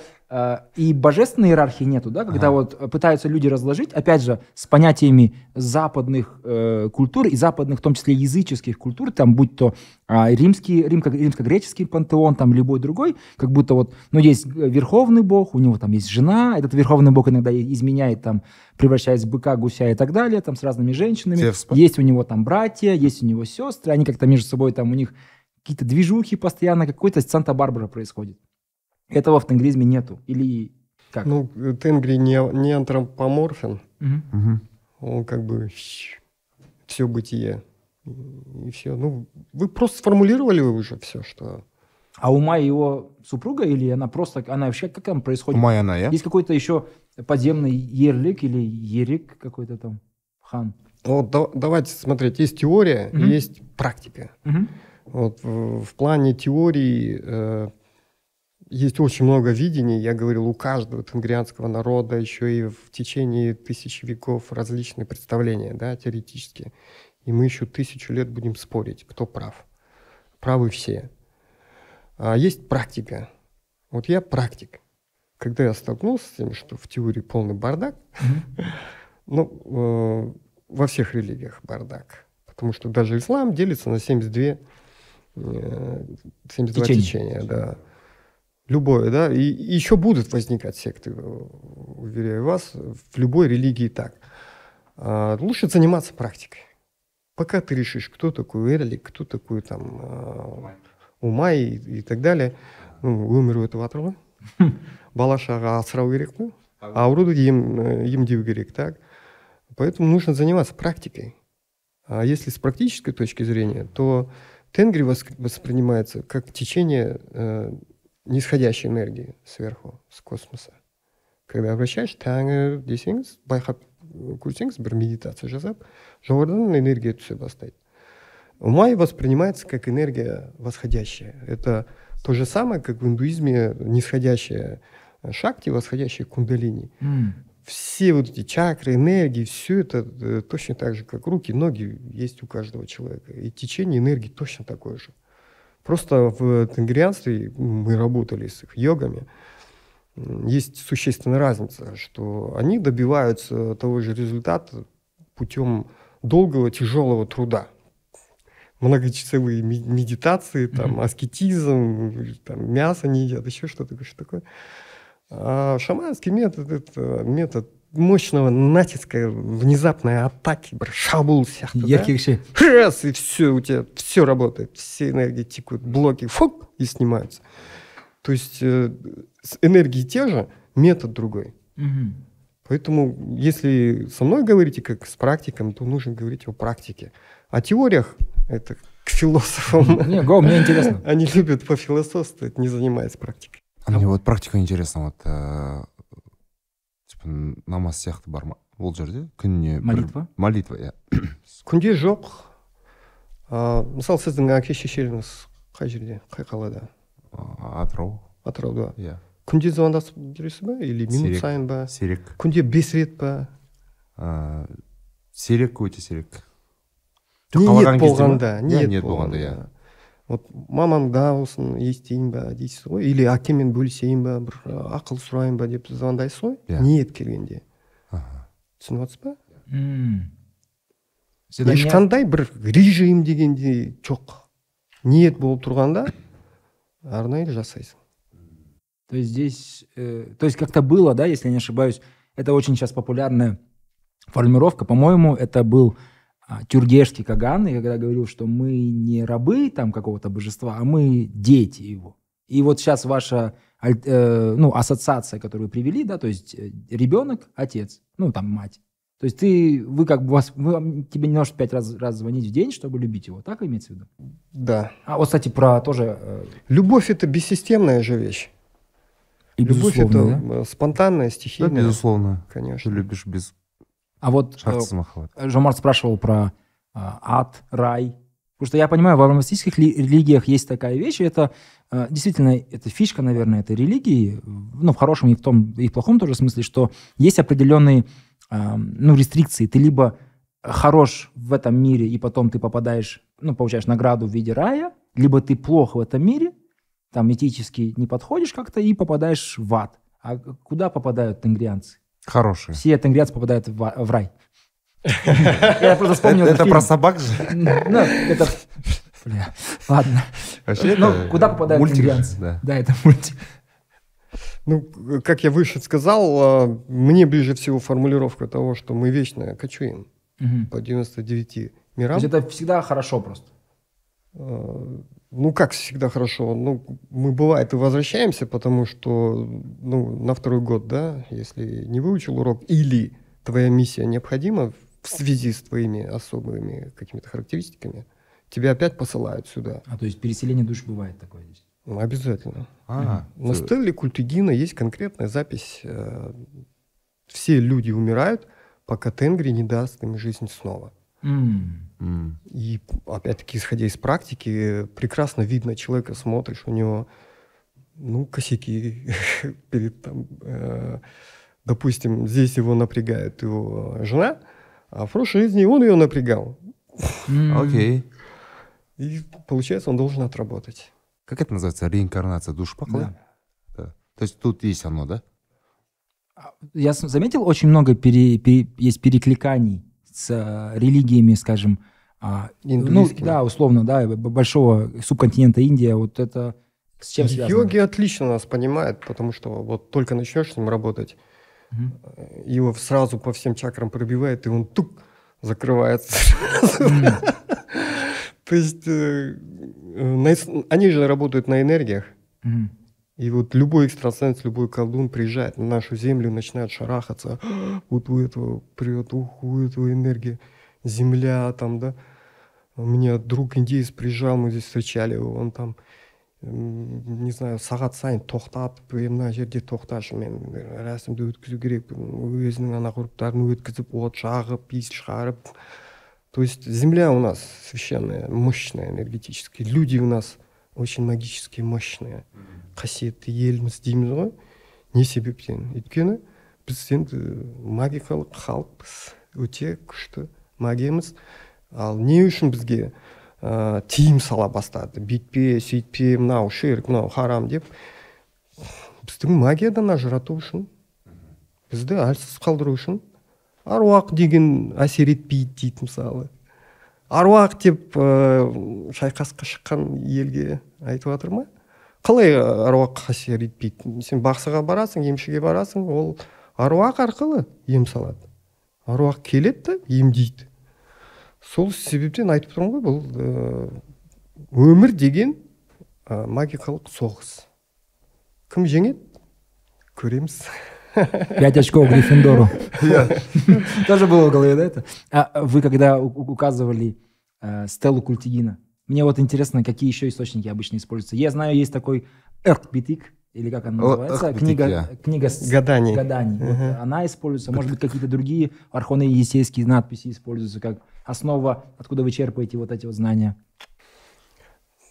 S1: и божественной иерархии нету, да, когда
S3: Ага.
S1: вот э, пытаются люди разложить, опять же, с понятиями западных э, культур и западных, в том числе языческих культур, там будь то а, римский, римко- римско-греческий пантеон, там любой другой, как будто вот, ну, есть э, верховный бог, у него там есть жена, этот верховный бог иногда изменяет, там, превращаясь в быка, гуся и так далее, там, с разными женщинами.
S3: Зевс.
S1: Есть у него там братья, есть у него сестры, они как-то между собой там, у них какие-то движухи постоянно, какой-то Санта-Барбара происходит. Этого в тенгризме нету. Или как?
S2: Ну, Тенгри не, не антропоморфен.
S1: Мгм.
S2: он как бы все бытие. И все. Ну, вы просто сформулировали уже все, что...
S1: А у Майи его супруга или она просто, она вообще, как там происходит?
S3: Умай она, я?
S1: Есть какой-то еще подземный ерлик или ерик какой-то там, хан?
S2: Вот да- давайте смотреть, есть теория,
S1: Мгм.
S2: есть практика.
S1: Мгм.
S2: Вот в, в плане теории э, есть очень много видений. Я говорил, у каждого тенгрианского народа еще и в течение тысячи веков различные представления, да, теоретические. И мы еще тысячу лет будем спорить, кто прав. Правы все. А есть практика. Вот я практик. Когда я столкнулся с тем, что в теории полный бардак, ну, э, во всех религиях бардак. Потому что даже ислам делится на 72, э, 72
S1: Течения.
S2: течения. да. Любое, да. И, и еще будут возникать секты, э, уверяю вас, в любой религии так. А, лучше заниматься практикой. Пока ты решишь, кто такой Эрлик, кто такой там э, Умай и, и так далее. Ну, өмір өтіп жатыр ғой бала шаға асырау керек қой ауруды ем, э, емдеу керек так поэтому нужно заниматься практикой а если с практической точки зрения то тенгри вос- воспринимается как течение нисходящей энергии сверху с космоса когда обращаешь тәңір десеңіз байқап э, көрсеңіз бір медитация жасап жоғарыдан энергия түсе бастайды Умай воспринимается как энергия восходящая. Это то же самое, как в индуизме нисходящая шакти, восходящая кундалини.
S1: М.
S2: Все вот эти чакры, энергии, все это э, точно так же, как руки, ноги есть у каждого человека. И течение энергии точно такое же. Просто в тенгрианстве мы работали с их йогами. Есть существенная разница, что они добиваются того же результата путем долгого, тяжелого труда многочасовые медитации, там,
S1: Мгм.
S2: аскетизм, там, мясо не едят, еще что-то, что такое. А шаманский метод – это метод мощного натиска, внезапной атаки, бір шабуыл сияқты, да?
S1: Яркий вообще.
S2: Раз, и все, у тебя все работает, все энергии текут, блоки, фук, и снимаются. То есть э, энергии те же, метод другой.
S1: Мгм.
S2: Поэтому, если со мной говорите как с практиком, то нужно говорить о практике. О теориях это к философам.
S1: Не, го, мне интересно.
S2: Они любят пофилософствовать, не занимаясь практикой.
S3: А мне вот практика интересно вот э, намаз сияқты бар ма? Ол жерде күніне бір-
S1: Молитва?
S3: молитва иә.
S2: Күнде жоқ. А, мысалы сіздің әке шешелеріңіз қай жерде қай қалада?
S3: Атырау.
S2: Атырауда
S3: иә.
S2: Күнде звондасып жүресіз ба? Или минут
S3: Сирек.
S2: сайын ба?
S3: Сирек
S2: күнде бес рет па?
S3: Ә, сирек өте сирек
S2: ниет болғанда
S3: Иә,
S2: ниет
S3: болғанда. иә.
S2: Вот мамам дауысын естейін ба дейсіз ғой или әкеммен бөлісейін ба бір ақыл сұрайын ба деп звондайсыз ғой
S3: Иә.
S2: ниет келгенде
S3: Аха.
S2: түсініп жатсыз ба
S1: М. Всегда не-
S2: ешқандай бір режим дегенде жоқ ниет болып тұрғанда арнайы жасайсың
S1: То есть здесь, э, то есть как-то было, да, если я не ошибаюсь, это очень сейчас популярная формировка. По-моему, это был тюргешский Каган, и когда говорил, что мы не рабы там какого-то божества, а мы дети его. И вот сейчас ваша э, ну, ассоциация, которую вы привели, да, то есть э, ребенок, отец, ну там мать. То есть ты, вы как бы вас, вы, тебе не нужно пять раз, раз звонить в день, чтобы любить его, так имеется в виду?
S2: да
S1: А вот, кстати, про тоже э,
S2: любовь это бессистемная же вещь
S1: и
S2: любовь
S1: безусловно,
S2: это
S1: да?
S2: спонтанная
S3: да,
S2: стихийная
S3: безусловно ты
S2: конечно
S3: любишь без
S1: А вот э, Жомарт спрашивал про а, ад, рай. Потому что я понимаю, в авраамистических ли- религиях есть такая вещь, и это а, действительно, это фишка, наверное, этой религии, ну, в хорошем и в том, и в плохом тоже смысле, что есть определенные, ну, рестрикции. Ты либо хорош в этом мире, и потом ты попадаешь, ну, получаешь награду в виде рая, либо ты плох в этом мире, там этически не подходишь как-то и попадаешь в ад. А куда попадают тенгрианцы?
S3: Хорошие.
S1: Все тенгрианцы попадают в, в рай. Я просто вспомнил
S3: Это про собак же?
S1: Ну, это... Бля, ладно.
S3: Вообще
S1: Ну, куда попадают
S3: мультик
S1: тенгрианцы?
S3: Да.
S1: Да, это мультик.
S2: Ну, как я выше сказал, э, мне ближе всего формулировка того, что мы вечно кочуем по 99
S1: То
S2: мирам.
S1: есть это всегда хорошо просто.
S2: Ну, как всегда хорошо. Ну, мы бывает и возвращаемся, потому что, ну, на второй год, да, если не выучил урок, или твоя миссия необходима в связи с твоими особыми какими-то характеристиками, тебя опять посылают сюда.
S1: А то есть переселение душ бывает такое здесь.
S2: Ну, обязательно.
S3: А,
S2: На
S3: ты-
S2: стеле Культигина есть конкретная запись. э, Все люди умирают, пока Тенгри не даст им жизнь снова.
S1: М.
S2: И опять-таки, исходя из практики, прекрасно видно человека, смотришь, у него, ну, косяки перед там, э, допустим, здесь его напрягает его жена, а в прошлой жизни он ее напрягал.
S3: Окей.
S2: И получается, он должен отработать.
S3: Как это называется? Реинкарнация душ
S1: Да.
S3: Да. То есть тут есть оно, да?
S1: Я с- заметил, очень много пере- пере- есть перекликаний с э, религиями, скажем, а, ну, да, условно, да, большого субконтинента Индия, вот это с чем связано?
S2: Йоги отлично нас понимают, потому что вот только начнешь с ним работать, э, его сразу по всем чакрам пробивает, и он тук закрывается. То есть э, э, они же работают на энергиях. И вот любой экстрасенс, любой колдун приезжает на нашу землю, начинает шарахаться. Вот у этого ух, у этого энергия. Земля там, да. У меня друг индеец приезжал, мы здесь встречали его, он там, не знаю, сағат сайын тоқтатып «Ей, мына жерде тоқташы мен рәсімді өткізу керекпін өзінің ана ғұрыптарын өткізіп от жағып иіс шығарып. То есть земля у нас священная мощная энергетически люди у нас очень магически мощные. Қасиетті елміз дейміз ғой. Не себептен. Өйткені біз енді магикалық халықпыз. Өте күшті магиямыз ал не үшін бізге ә, тыйым сала бастады? Бүйтпе сөйтпе мынау ширк мынау харам деп. Біздің магиядан ажырату үшін бізді әлсіз қалдыру үшін аруақ деген әсер етпейді дейді мысалы. Аруақ деп ә, шайқасқа шыққан елге айтып жатыр ма? Қалай аруақ әсер етпейді? Сен бақсыға барасың емшіге барасың ол аруақ арқылы ем салады. Аруақ келеді да емдейді. сол себептен айтып тұрмын ғой бұл ә, өмір деген ә, магикалық соғыс кім жеңеді көреміз
S1: Пять очков Гриффиндору. Тоже было в голове, да, это? А вы когда у- у- указывали э, стелу Культигина, мне вот интересно, какие еще источники обычно используются. Я знаю, есть такой Эркбитик, или как она
S3: О,
S1: называется,
S3: Эркбитик,
S1: книга,
S3: я.
S1: книга с
S2: Гаданий.
S1: гаданий. Вот
S2: Мгм.
S1: она используется, может быть, какие-то другие архоны есейские надписи используются как основа, откуда вы черпаете вот эти вот знания.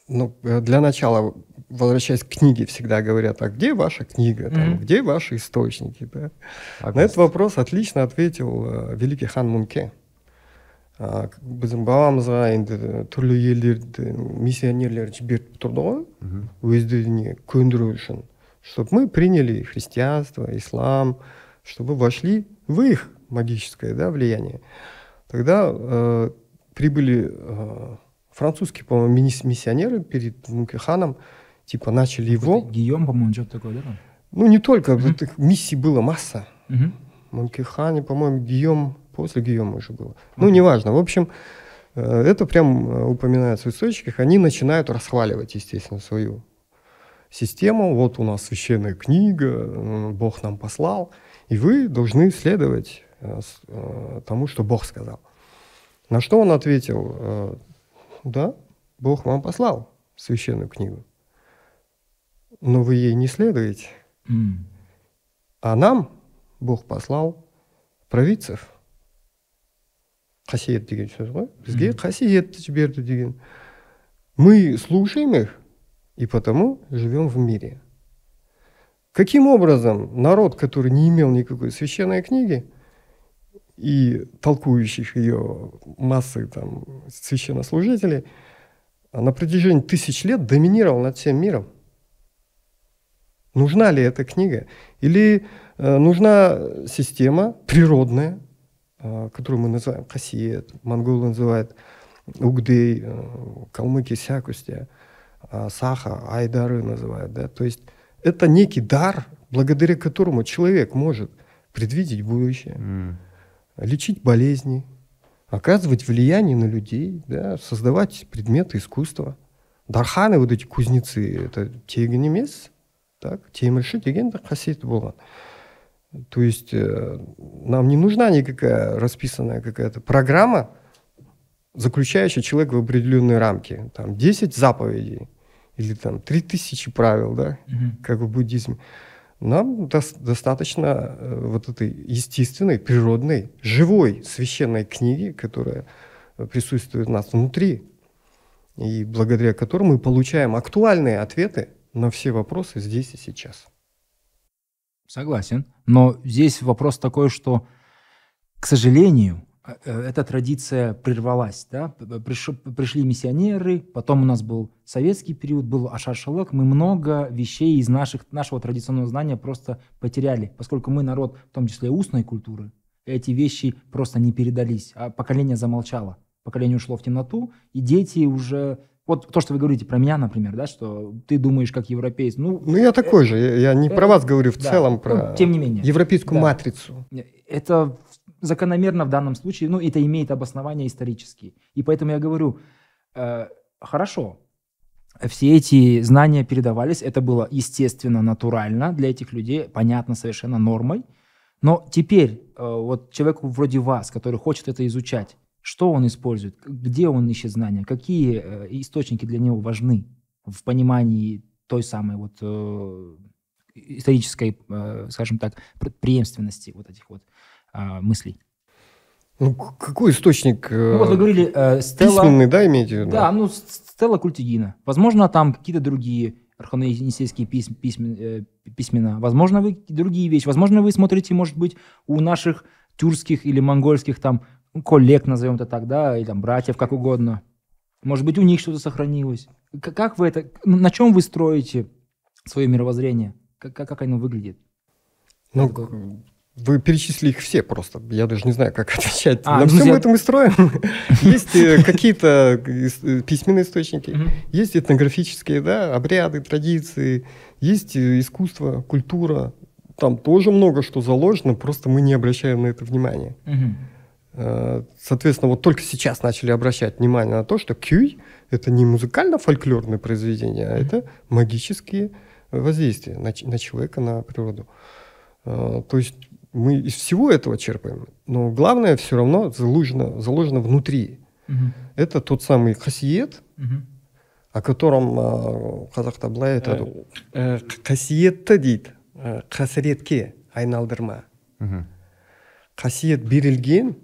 S2: Ну, э, для начала, возвращаясь к книге, всегда говорят, а где ваша книга, там,
S1: Мгм.
S2: где ваши источники, да?
S3: А
S2: На этот вопрос отлично ответил э, великий хан Мунке. А, к- біздің бабамызға енді түрлі елдерді миссионерлер жіберіп тұрды ғой
S3: Мгм.
S2: өздеріне көндіру үшін чтобы мы приняли христианство ислам чтобы вошли в их магическое да, влияние тогда э, прибыли э, французские по-моему мисс- миссионеры перед ханом типа начали его
S1: Гийом, по-моему, что-то такое, да?
S2: ну не только вот их миссий было масса
S1: Мгм.
S2: Монкихане, по-моему, Гийом, после Гийома уже было. Ну, неважно. В общем, э, это прям э, упоминается в источниках. Они начинают расхваливать, естественно, свою систему. Вот у нас священная книга, Бог нам послал. И вы должны следовать тому, что Бог сказал. На что он ответил, э, да, Бог вам послал священную книгу, но вы ей не следуете.
S1: М.
S2: А нам Бог послал провидцев. Қасиет деген сөз ғой бізге
S1: Мгм.
S2: қасиетті жіберді деген мы слушаем их и потому живем в мире каким образом народ который не имел никакой священной книги и толкующих ее массы там, священнослужителей, на протяжении тысяч лет доминировал над всем миром. Нужна ли эта книга? Или э, нужна система природная, э, которую мы называем хасиет, монголы называют угдей, э, калмыки сякустя, э, саха, айдары называют. Да? То есть это некий дар, благодаря которому человек может предвидеть будущее, mm лечить болезни, оказывать влияние на людей, да, создавать предметы искусства. Дарханы, вот эти кузнецы, это тегін емес, так, темірші деген де қасиеті болған. То есть э, нам не нужна никакая расписанная какая-то программа, заключающая человека в определенные рамки. Там 10 заповедей или там 3000 правил, да, угу. как в буддизме. Нам до- достаточно э, вот этой естественной, природной, живой священной книги, которая присутствует у нас внутри, и благодаря которой мы получаем актуальные ответы на все вопросы здесь и сейчас.
S1: Согласен. Но здесь вопрос такой, что, к сожалению, э, э, эта традиция прервалась. Да? Приш, пришли миссионеры, потом у нас был советский период, был Ашар-Шалак. Мы много вещей из наших, нашего традиционного знания просто потеряли, поскольку мы народ, в том числе устной культуры, эти вещи просто не передались, а поколение замолчало. Поколение ушло в темноту, и дети уже вот то, что вы говорите про меня, например, да, что ты думаешь как европеец. Ну,
S2: ну я такой э, же, я, я не э, про вас говорю в да, целом, про
S1: ну, тем не менее.
S2: европейскую да. матрицу.
S1: Это закономерно в данном случае, ну, это имеет обоснование исторические. И поэтому я говорю, э, хорошо, все эти знания передавались, это было естественно, натурально для этих людей, понятно совершенно нормой. Но теперь э, вот человеку вроде вас, который хочет это изучать, что он использует? Где он ищет знания? Какие э, источники для него важны в понимании той самой вот э, исторической, э, скажем так, преемственности вот этих вот э, мыслей?
S2: Ну, какой источник? Э,
S1: ну, вот вы говорили, э, стела...
S2: Письменный, да, имеете в виду?
S1: Да, ну, стела Культигина. Возможно, там какие-то другие арханоенисейские письм, письмен, э, письмена. Возможно, вы другие вещи. Возможно, вы смотрите, может быть, у наших тюркских или монгольских там коллег, назовем это так, да, или там братьев, как угодно. Может быть, у них что-то сохранилось. Как вы это, на чем вы строите свое мировоззрение? Как, как оно выглядит?
S2: Ну, вы перечислили их все просто. Я даже не знаю, как отвечать. А, На ну, всем я... этом мы строим. Есть э, какие-то э, письменные источники, есть этнографические, да, обряды, традиции, есть э, искусство, культура. Там тоже много что заложено, просто мы не обращаем на это внимания. Э, соответственно, вот только сейчас начали обращать внимание на то, что кюй — это не музыкально-фольклорное произведение, а это магические воздействия на, на человека, на природу. Э, то есть мы из всего этого черпаем, но главное все равно заложено, заложено внутри. Угу. Это тот самый хасиет, угу. о котором қазақта былай айтады қасиетті дейді қасіретке айналдырма қасиет берілген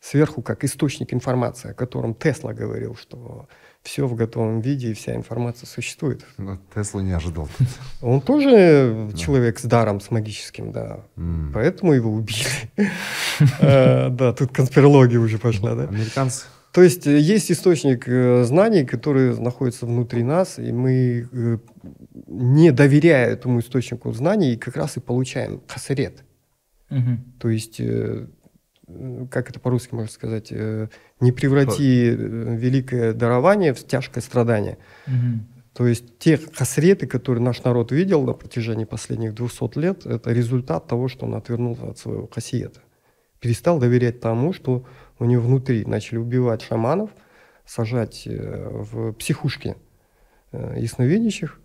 S2: сверху как источник информации, о котором Тесла говорил, что все в готовом виде и вся информация существует.
S3: Но Тесла не ожидал.
S2: Он тоже да. человек с даром, с магическим, да. Mm. Поэтому его убили. А, да, тут конспирология уже пошла, да.
S3: Американцы.
S2: То есть э, есть источник э, знаний, который находится внутри нас, и мы, э, не доверяя этому источнику знаний, как раз и получаем хасарет. То есть как это по-русски можно сказать, э, не преврати э, великое дарование в тяжкое страдание. Угу. То есть те хасреты, которые наш народ видел на протяжении последних 200 лет, это результат того, что он отвернулся от своего хасиета. Перестал доверять тому, что у него внутри. Начали убивать шаманов, сажать э, в психушки ясновидящих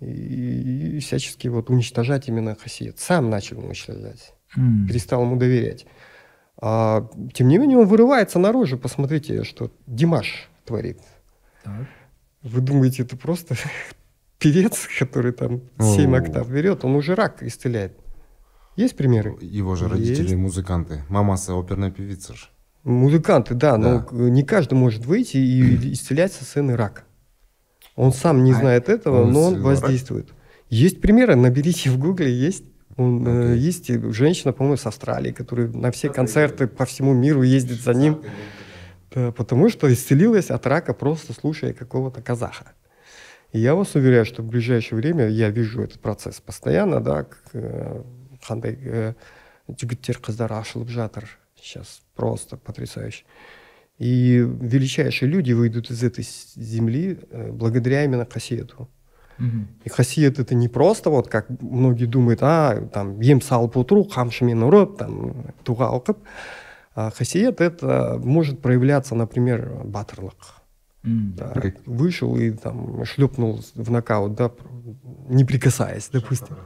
S2: и, и всячески вот уничтожать именно хасиет. Сам начал уничтожать. Mm. Перестал ему доверять. А, тем не менее, он вырывается наружу. Посмотрите, что Димаш творит. Так. Вы думаете, это просто певец, который там 7 октав берет, он уже рак исцеляет. Есть примеры?
S3: Его же родители Есть. музыканты. Мамаса оперная певица же.
S2: Музыканты, да, да, но не каждый может выйти и исцелять со сцены рак. Он сам не а знает этого, он но он воздействует. Рак? Есть примеры, наберите в гугле, есть Он э, есть женщина, по-моему, с Австралии, которая на все концерты по всему миру ездит за ним. Да, потому что исцелилась от рака, просто слушая какого-то казаха. И я вас уверяю, что в ближайшее время я вижу этот процесс постоянно, да, к, э, қандай э, жігіттер қыздар ашылып жатыр сейчас просто потрясающе и величайшие люди выйдут из этой земли э, благодаря именно хасиету
S1: Мгм.
S2: И хасиет это не просто вот как многие думают а там ем салып отыру қамшымен ұрып там туға оқып а хасиет это может проявляться например батырлық да, вышел и там шлепнул в нокаут, да, не прикасаясь, допустим.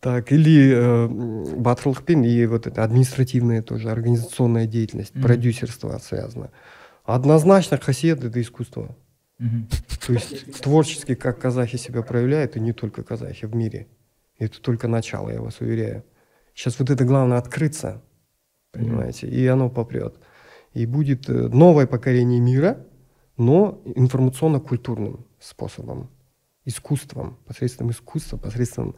S2: Так, или э, м, батырлықпен и вот это административная тоже, организационная деятельность,
S1: Мгм.
S2: продюсерство связано. Однозначно хасиет – это искусство. То есть творчески, как казахи себя проявляют, и не только казахи в мире. Это только начало, я вас уверяю. Сейчас вот это главное открыться, понимаете, и оно попрет. И будет э, новое покорение мира, но информационно-культурным способом, искусством, посредством искусства, посредством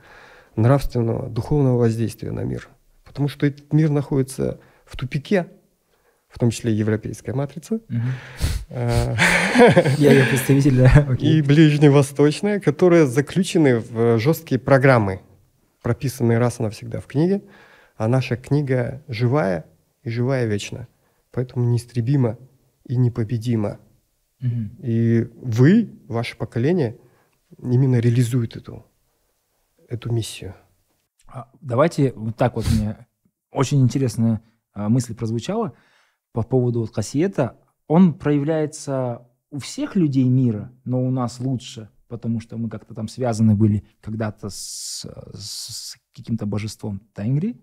S2: нравственного, духовного воздействия на мир. Потому что этот мир находится в тупике, в том числе европейская матрица, э,
S1: Я ее представитель, да.
S2: и ближневосточная, которые заключены в жесткие программы, прописанные раз и навсегда в книге. А наша книга живая и живая вечно. Поэтому неистребима и непобедима. И вы, ваше поколение, именно реализует эту, эту миссию.
S1: А, Давайте вот так вот мне очень интересная а, мысль прозвучала по поводу вот хасиета. Он проявляется у всех людей мира, но у нас лучше, потому что мы как-то там связаны были когда-то с, с каким-то божеством Тенгри.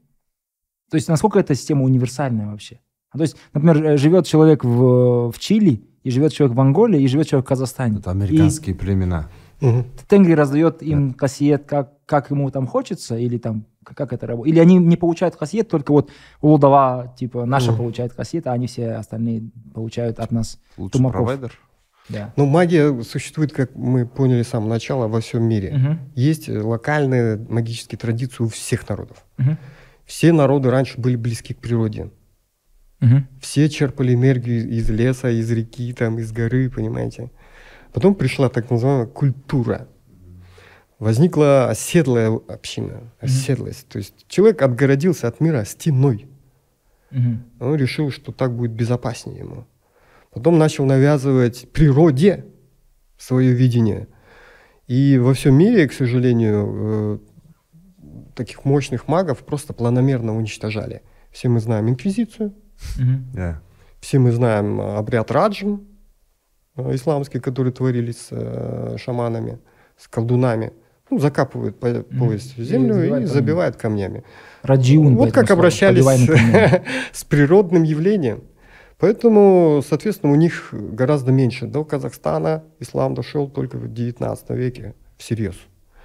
S1: То есть насколько эта система универсальная вообще? А То есть, например, э, живет человек в, в Чили, и живет человек в Анголе, и живет человек в Казахстане.
S3: Это американские племена.
S2: Мгм.
S1: Тенгри раздает им кассиет, как, как ему там хочется, или там как это работает? Или они не получают кассиет, только вот Улудова, типа, наша
S2: Мгм.
S1: получает кассиет, а они все остальные получают от нас.
S3: Лучший
S1: Тумаков.
S3: провайдер.
S1: Да.
S2: Но магия существует, как мы поняли с самого начала, во всем мире.
S1: Мгм.
S2: Есть э, локальные магические традиции у всех народов.
S1: Мгм.
S2: Все народы раньше были близки к природе.
S1: Мгм.
S2: Все черпали энергию из леса, из реки, там, из горы, понимаете. Потом пришла так называемая культура. Возникла оседлая община, оседлость. То есть человек отгородился от мира стеной.
S1: Мгм.
S2: Он решил, что так будет безопаснее ему. Потом начал навязывать природе свое видение. И во всем мире, к сожалению, э, таких мощных магов просто планомерно уничтожали. Все мы знаем инквизицию,
S1: Мгм.
S3: Да.
S2: все мы знаем э, обряд раджм э, исламский, который творили с э, шаманами, с колдунами. Ну, закапывают по пояс в
S1: И
S2: землю и
S1: забивают
S2: забивают камнями.
S1: Раджиун.
S2: Вот как обращались с природным явлением. Поэтому, соответственно, у них гораздо меньше. До Казахстана ислам дошел только в 19 веке всерьез.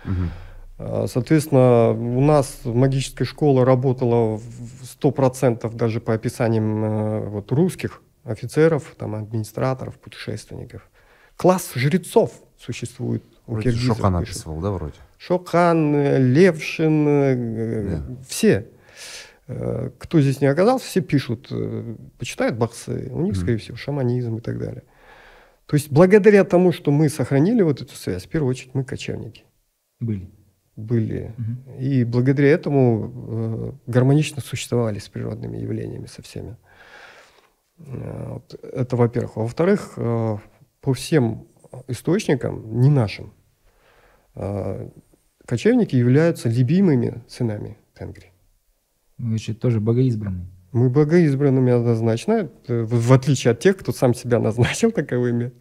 S3: Мгм.
S2: А, Соответственно, у нас магическая школа работала в 100% даже по описаниям э, вот, русских офицеров, там, администраторов, путешественников. Класс жрецов существует у
S3: Вроде
S2: киргизов.
S3: Шоқан
S2: пишут.
S3: описывал, да, вроде?
S2: Шоқан, э, Левшин, э,
S3: Да.
S2: все. Э, Кто здесь не оказался, все пишут, э, почитают баксы, у них,
S3: Мгм.
S2: скорее всего, шаманизм и так далее. То есть благодаря тому, что мы сохранили вот эту связь, в первую очередь мы кочевники
S1: Были.
S2: были.
S1: Мгм.
S2: И благодаря этому э, гармонично существовали с природными явлениями, со всеми. Э, вот это, во-первых. Во-вторых, э, по всем источникам, не нашим, э, кочевники являются любимыми сынами Тенгри.
S1: Значит, тоже богоизбранный.
S2: Мы богоизбранными однозначно, э, в, отличие от тех, кто сам себя назначил таковыми.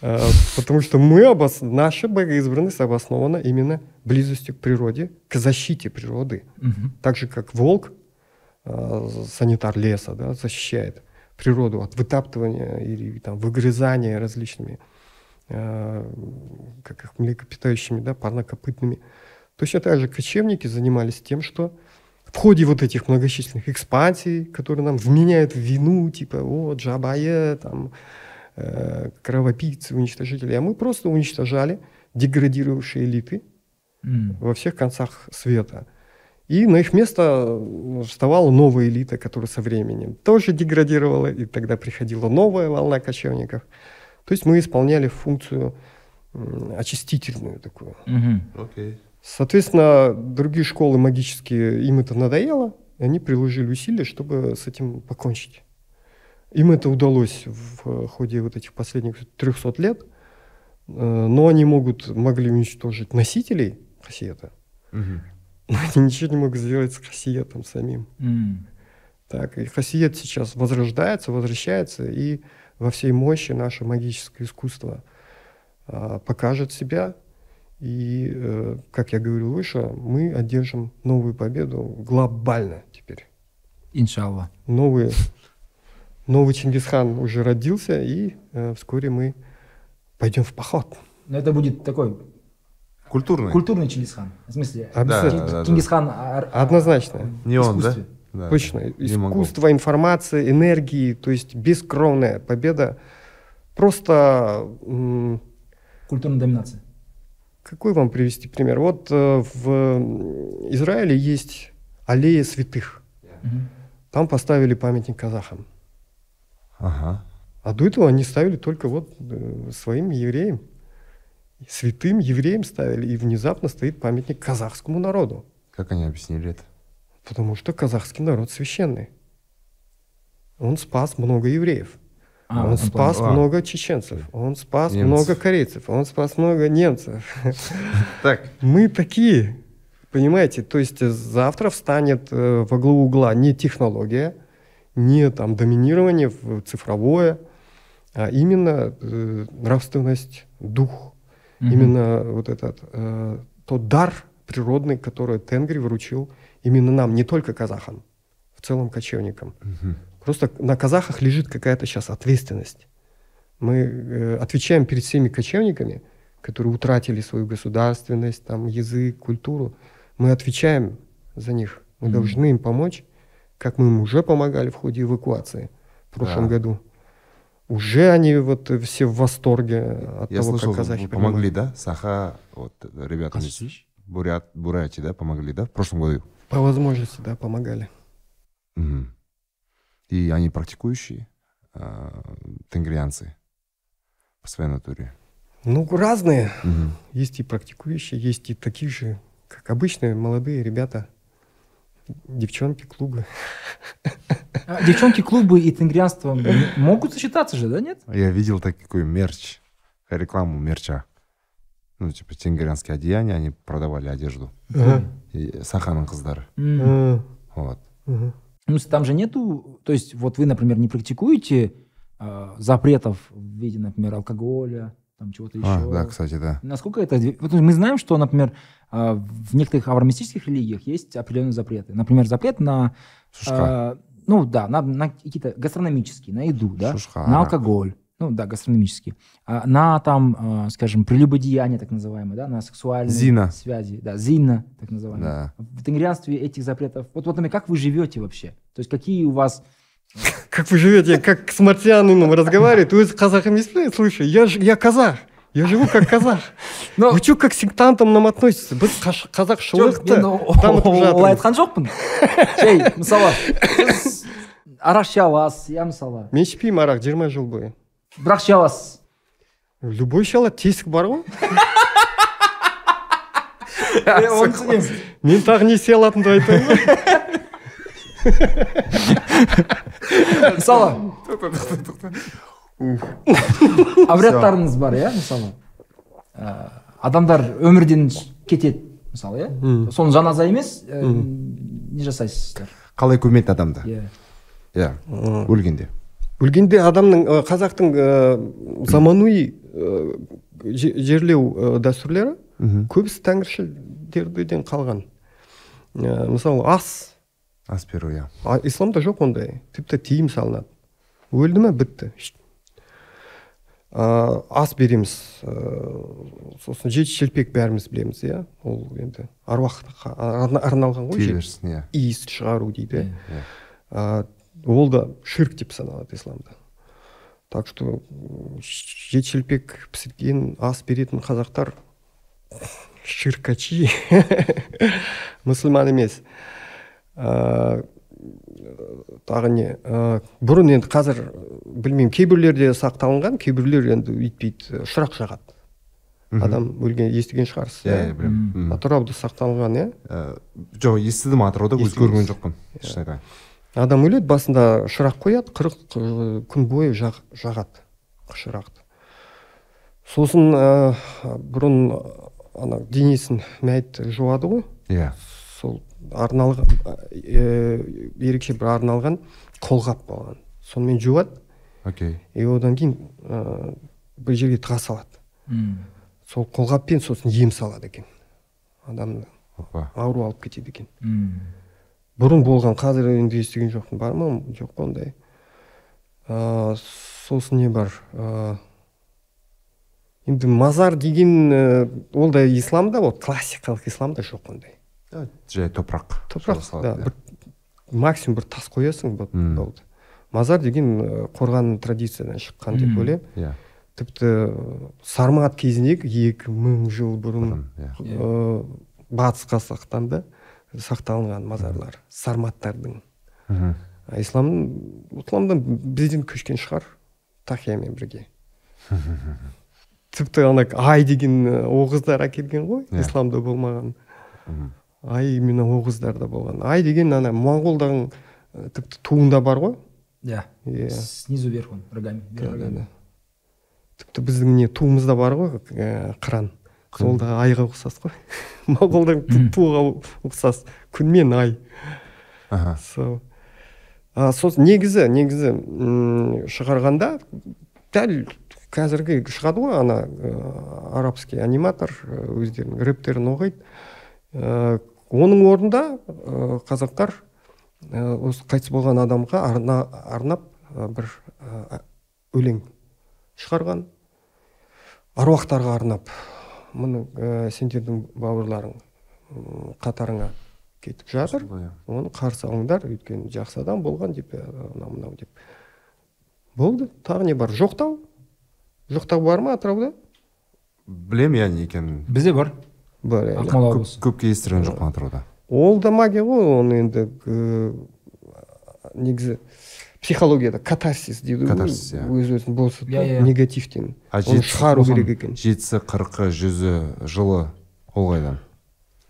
S2: Э, Потому что мы обос... наша богоизбранность обоснована именно близостью к природе, к защите природы.
S1: Мгм.
S2: Так же, как волк, э, санитар леса, да, защищает природу от вытаптывания или там, выгрызания различными, как их млекопитающими, да, парнокопытными. Точно так же кочевники занимались тем, что в ходе вот этих многочисленных экспансий, которые нам вменяют в вину, типа, о, Джабая, там, э, кровопийцы, уничтожители, а мы просто уничтожали деградировавшие элиты,
S1: М.
S2: во всех концах света. И на их место э, вставала новая элита, которая со временем тоже деградировала, и тогда приходила новая волна кочевников. То есть мы исполняли функцию очистительную такую.
S3: Окей.
S2: Соответственно, другие школы магические, им это надоело, и они приложили усилия, чтобы с этим покончить. Им это удалось в ходе вот этих последних 300 лет, э, но они могут, могли уничтожить носителей хасиета,
S3: Мгм.
S2: но они ничего не могут сделать с хасиетом самим.
S1: М.
S2: Так, и хасиет сейчас возрождается, возвращается, и во всей мощи наше магическое искусство а, покажет себя. И, э, как я говорил выше, мы одержим новую победу глобально теперь.
S1: Иншаллах.
S2: Новый, новый Чингисхан уже родился, и э, вскоре мы пойдем в поход.
S1: Но это будет такой
S3: Культурный.
S1: культурный Чингисхан. В смысле,
S3: да, да.
S1: Чингисхан ар-
S2: Однозначно.
S3: Не он, да? Да.
S2: Точно.
S3: Могу.
S2: Искусство, информация, энергии, то есть бескровная победа. Просто
S1: Культурная доминация.
S2: Какой вам привести пример? Вот э, в Израиле есть аллея святых.
S1: Мгм.
S2: Там поставили памятник казахам.
S3: Ага.
S2: А до этого они ставили только вот э, своим евреям. Святым евреям ставили. И внезапно стоит памятник казахскому народу.
S3: Как они объяснили это?
S2: Потому что казахский народ священный. Он спас много евреев.
S1: А,
S2: он спас
S3: плане. А.
S2: много чеченцев. Он спас
S3: Немцев.
S2: много корейцев. Он спас много немцев.
S3: Так.
S2: Мы такие, понимаете, то есть э, завтра встанет э, во главу угла не технология, не там доминирование в цифровое, а именно э, нравственность, дух,
S1: Мгм.
S2: именно вот этот э, тот дар природный, который Тенгри вручил именно нам, не только казахам, в целом кочевникам.
S3: Мгм.
S2: Просто на казахах лежит какая-то сейчас ответственность. Мы э, отвечаем перед всеми кочевниками, которые утратили свою государственность, там, язык, культуру. Мы отвечаем за них. Мы
S1: Мгм.
S2: должны им помочь, как мы им уже помогали в ходе эвакуации в прошлом
S3: Да.
S2: году. Уже они вот все в восторге от
S3: Я
S2: того,
S3: слышал,
S2: как казахи
S3: вы помогли,
S2: принимают.
S3: да? Саха, вот из
S1: Косичь?
S3: Бурят, Бурятии, да, помогли, да, в прошлом году?
S2: По возможности, да, помогали.
S3: Мгм. И они практикующие а, тенгрианцы по своей натуре.
S2: Ну, разные.
S3: Мгм.
S2: Есть и практикующие, есть и такие же, как обычные молодые ребята, девчонки, клубы.
S1: А, Девчонки, клубы и тенгрианство могут сочетаться же, да, нет?
S3: Я видел такой мерч, рекламу мерча. Ну, типа, тенгрианские одеяния, они продавали одежду. И Саханың қыздары. Вот.
S1: Ну, там же нету, то есть вот вы, например, не практикуете э, запретов в виде, например, алкоголя, там чего-то еще.
S3: А, да, кстати, да.
S1: Насколько это... вот мы знаем, что, например, э, в некоторых авраамистических религиях есть определенные запреты. Например, запрет на... Э, ну да, на, на какие-то гастрономические, на еду, да,
S3: Шушка,
S1: на
S3: арак.
S1: алкоголь, ну да, гастрономические, А на там, э, скажем, прелюбодеяние, так называемое, да, на сексуальные
S3: Зина.
S1: связи, да, зина, так называемое.
S3: Да.
S1: В тенгрианстве этих запретов, вот, вот, например, как вы живете вообще? То есть какие у вас...
S2: Как вы живете, как с марсианином разговаривает, вы с казахом не спите? Слушай, я, ж- я казах, я живу как казах.
S1: Ну,
S2: Вы что, как к сектантам нам относитесь? Біз қаш- қазақ
S1: Жоқ, мен
S2: шылықты
S1: о-
S2: дамытып
S1: олай
S2: жатырмыз.
S1: айтқан жоқпын шей мысалы сіз арақ іше аласыз иә мысалы
S2: Мен ішпеймін арақ 20 жыл бойы.
S1: бірақ іше аласыз.
S2: Любой іше алады, тесік бар ғой.
S1: оны түсінемін
S2: Мен тағы не істей алатынымды айтайын ба?
S1: мысалы. Обрядтарыңыз бар иә мысалы? Ә, адамдар өмірден кетеді мысалы иә? Соны жаназа емес ә, не жасайсыздар?
S3: Қалай көмеді адамды?
S1: Иә.
S3: Иә өлгенде.
S2: Өлгенде адамның ә, қазақтың ә, заманауи ә, же- жерлеу ә, дәстүрлері көбісі тәңіршілдерден қалған. Ә, мысалы ас.
S3: Ас беру иә.
S2: Исламда жоқ ондай. Тіпті тыйым салынады. Өлді ме? Бітті. Ә, ас береміз ә, сосын жеті шелпек бәріміз білеміз иә. Ол енді аруаққа арна- арналған ғой
S3: берсін иә.
S2: Иіс шығару дейді.
S1: Иә.
S3: Иә
S2: ол да ширк деп саналады исламда. Так что жеті шелпек пісірген ас беретін қазақтар ширкачи мұсылман емес ә, тағы не? Ә, бұрын енді қазір білмеймін кейбіреулерде сақталынған кейбіреулер енді өйтпейді шырақ жағады. Адам өлген естіген шығарсыз
S3: иә иә. білемін. Мгм.
S2: атырауда сақталынған иә?
S3: Ә, жоқ естідім атырауда өзі көрген жоқпын шын айтайын
S2: адам өледі басында шырақ қояды қырық күн бойы жақ, жағады шырақты. Сосын ә, бұрын ана денесін мәйіт жуады ғой.
S3: Иә.
S2: Сол арналған ә, ерекше бір арналған қолғап болған. Сонымен жуады.
S3: Окей.
S2: И одан кейін ә, бір жерге тыға салады.
S1: М.
S2: сол қолғаппен сосын ем салады екен адамды.
S3: Опа.
S2: Ауру алып кетеді екен. Бұрын болған қазір енді естіген жоқпын. Бар ма? Жоқ ондай. Ә, сосын не бар? Ә, енді мазар деген ә, ол да исламда ол классикалық исламда жоқ ондай.
S3: Жай топырақ
S2: топырақ да
S3: иә.
S2: бір максимум бір тас қоясың болды. Мазар деген қорған традициядан шыққан деп ойлаймын.
S3: иә.
S2: Тіпті сармат кезіндегі екі мың жыл бұрын
S3: иә.
S2: ә, батыс қазақстанда сақталынған мазарлар сарматтардың. Ислам исламдан бізден көшкен шығар тақиямен бірге. Тіпті ана ай деген оғыздар әкелген ғой
S3: Иә.
S2: исламда болмаған. Ай именно оғыздарда болған. Ай деген ана моңғолдағы ы, тіпті туында бар ғой.
S1: Да.
S2: иә.
S1: Снизу вверх он, рогами.
S2: тіпті біздің не туымызда бар ғой ә, қыран. Сол да айға ұқсас қой. Моңғолдың ту- туға ұқсас. Күн мен ай.
S3: Аха.
S2: Сол а, сосын негізі негізі шығарғанда дәл қазіргі шығады ғой ана арабский аниматор өздерінің рэптерін оқиды. Ә, оның орнында ә, қазақтар осы қайтыс болған адамға арна, арнап ә, бір өлең шығарған. Аруақтарға арнап. Мұны ә, сендердің бауырларың қатарыңа кетіп жатыр. Оны қарсы алыңдар. Өйткені жақсы адам болған деп анау мынау деп. Болды. Тағы не бар? Жоқтау? Жоқтау бар ма атырауда?
S3: Білемін иә не екенін.
S1: Бізде бар.
S2: бар иә.
S1: Ақмола
S3: көп,
S1: облысы.
S3: көпке естіген жоқпын атырауда.
S2: Ол да магия ғой оны енді ә, негізі психологияда катарсис дейді ғой
S3: Катарсис, иә.
S2: өз өзін босату
S1: Иә, иә.
S2: негативтен
S3: а
S2: оны шығару керек екен.
S3: Жетісі қырқы жүзі жылы ол қайдан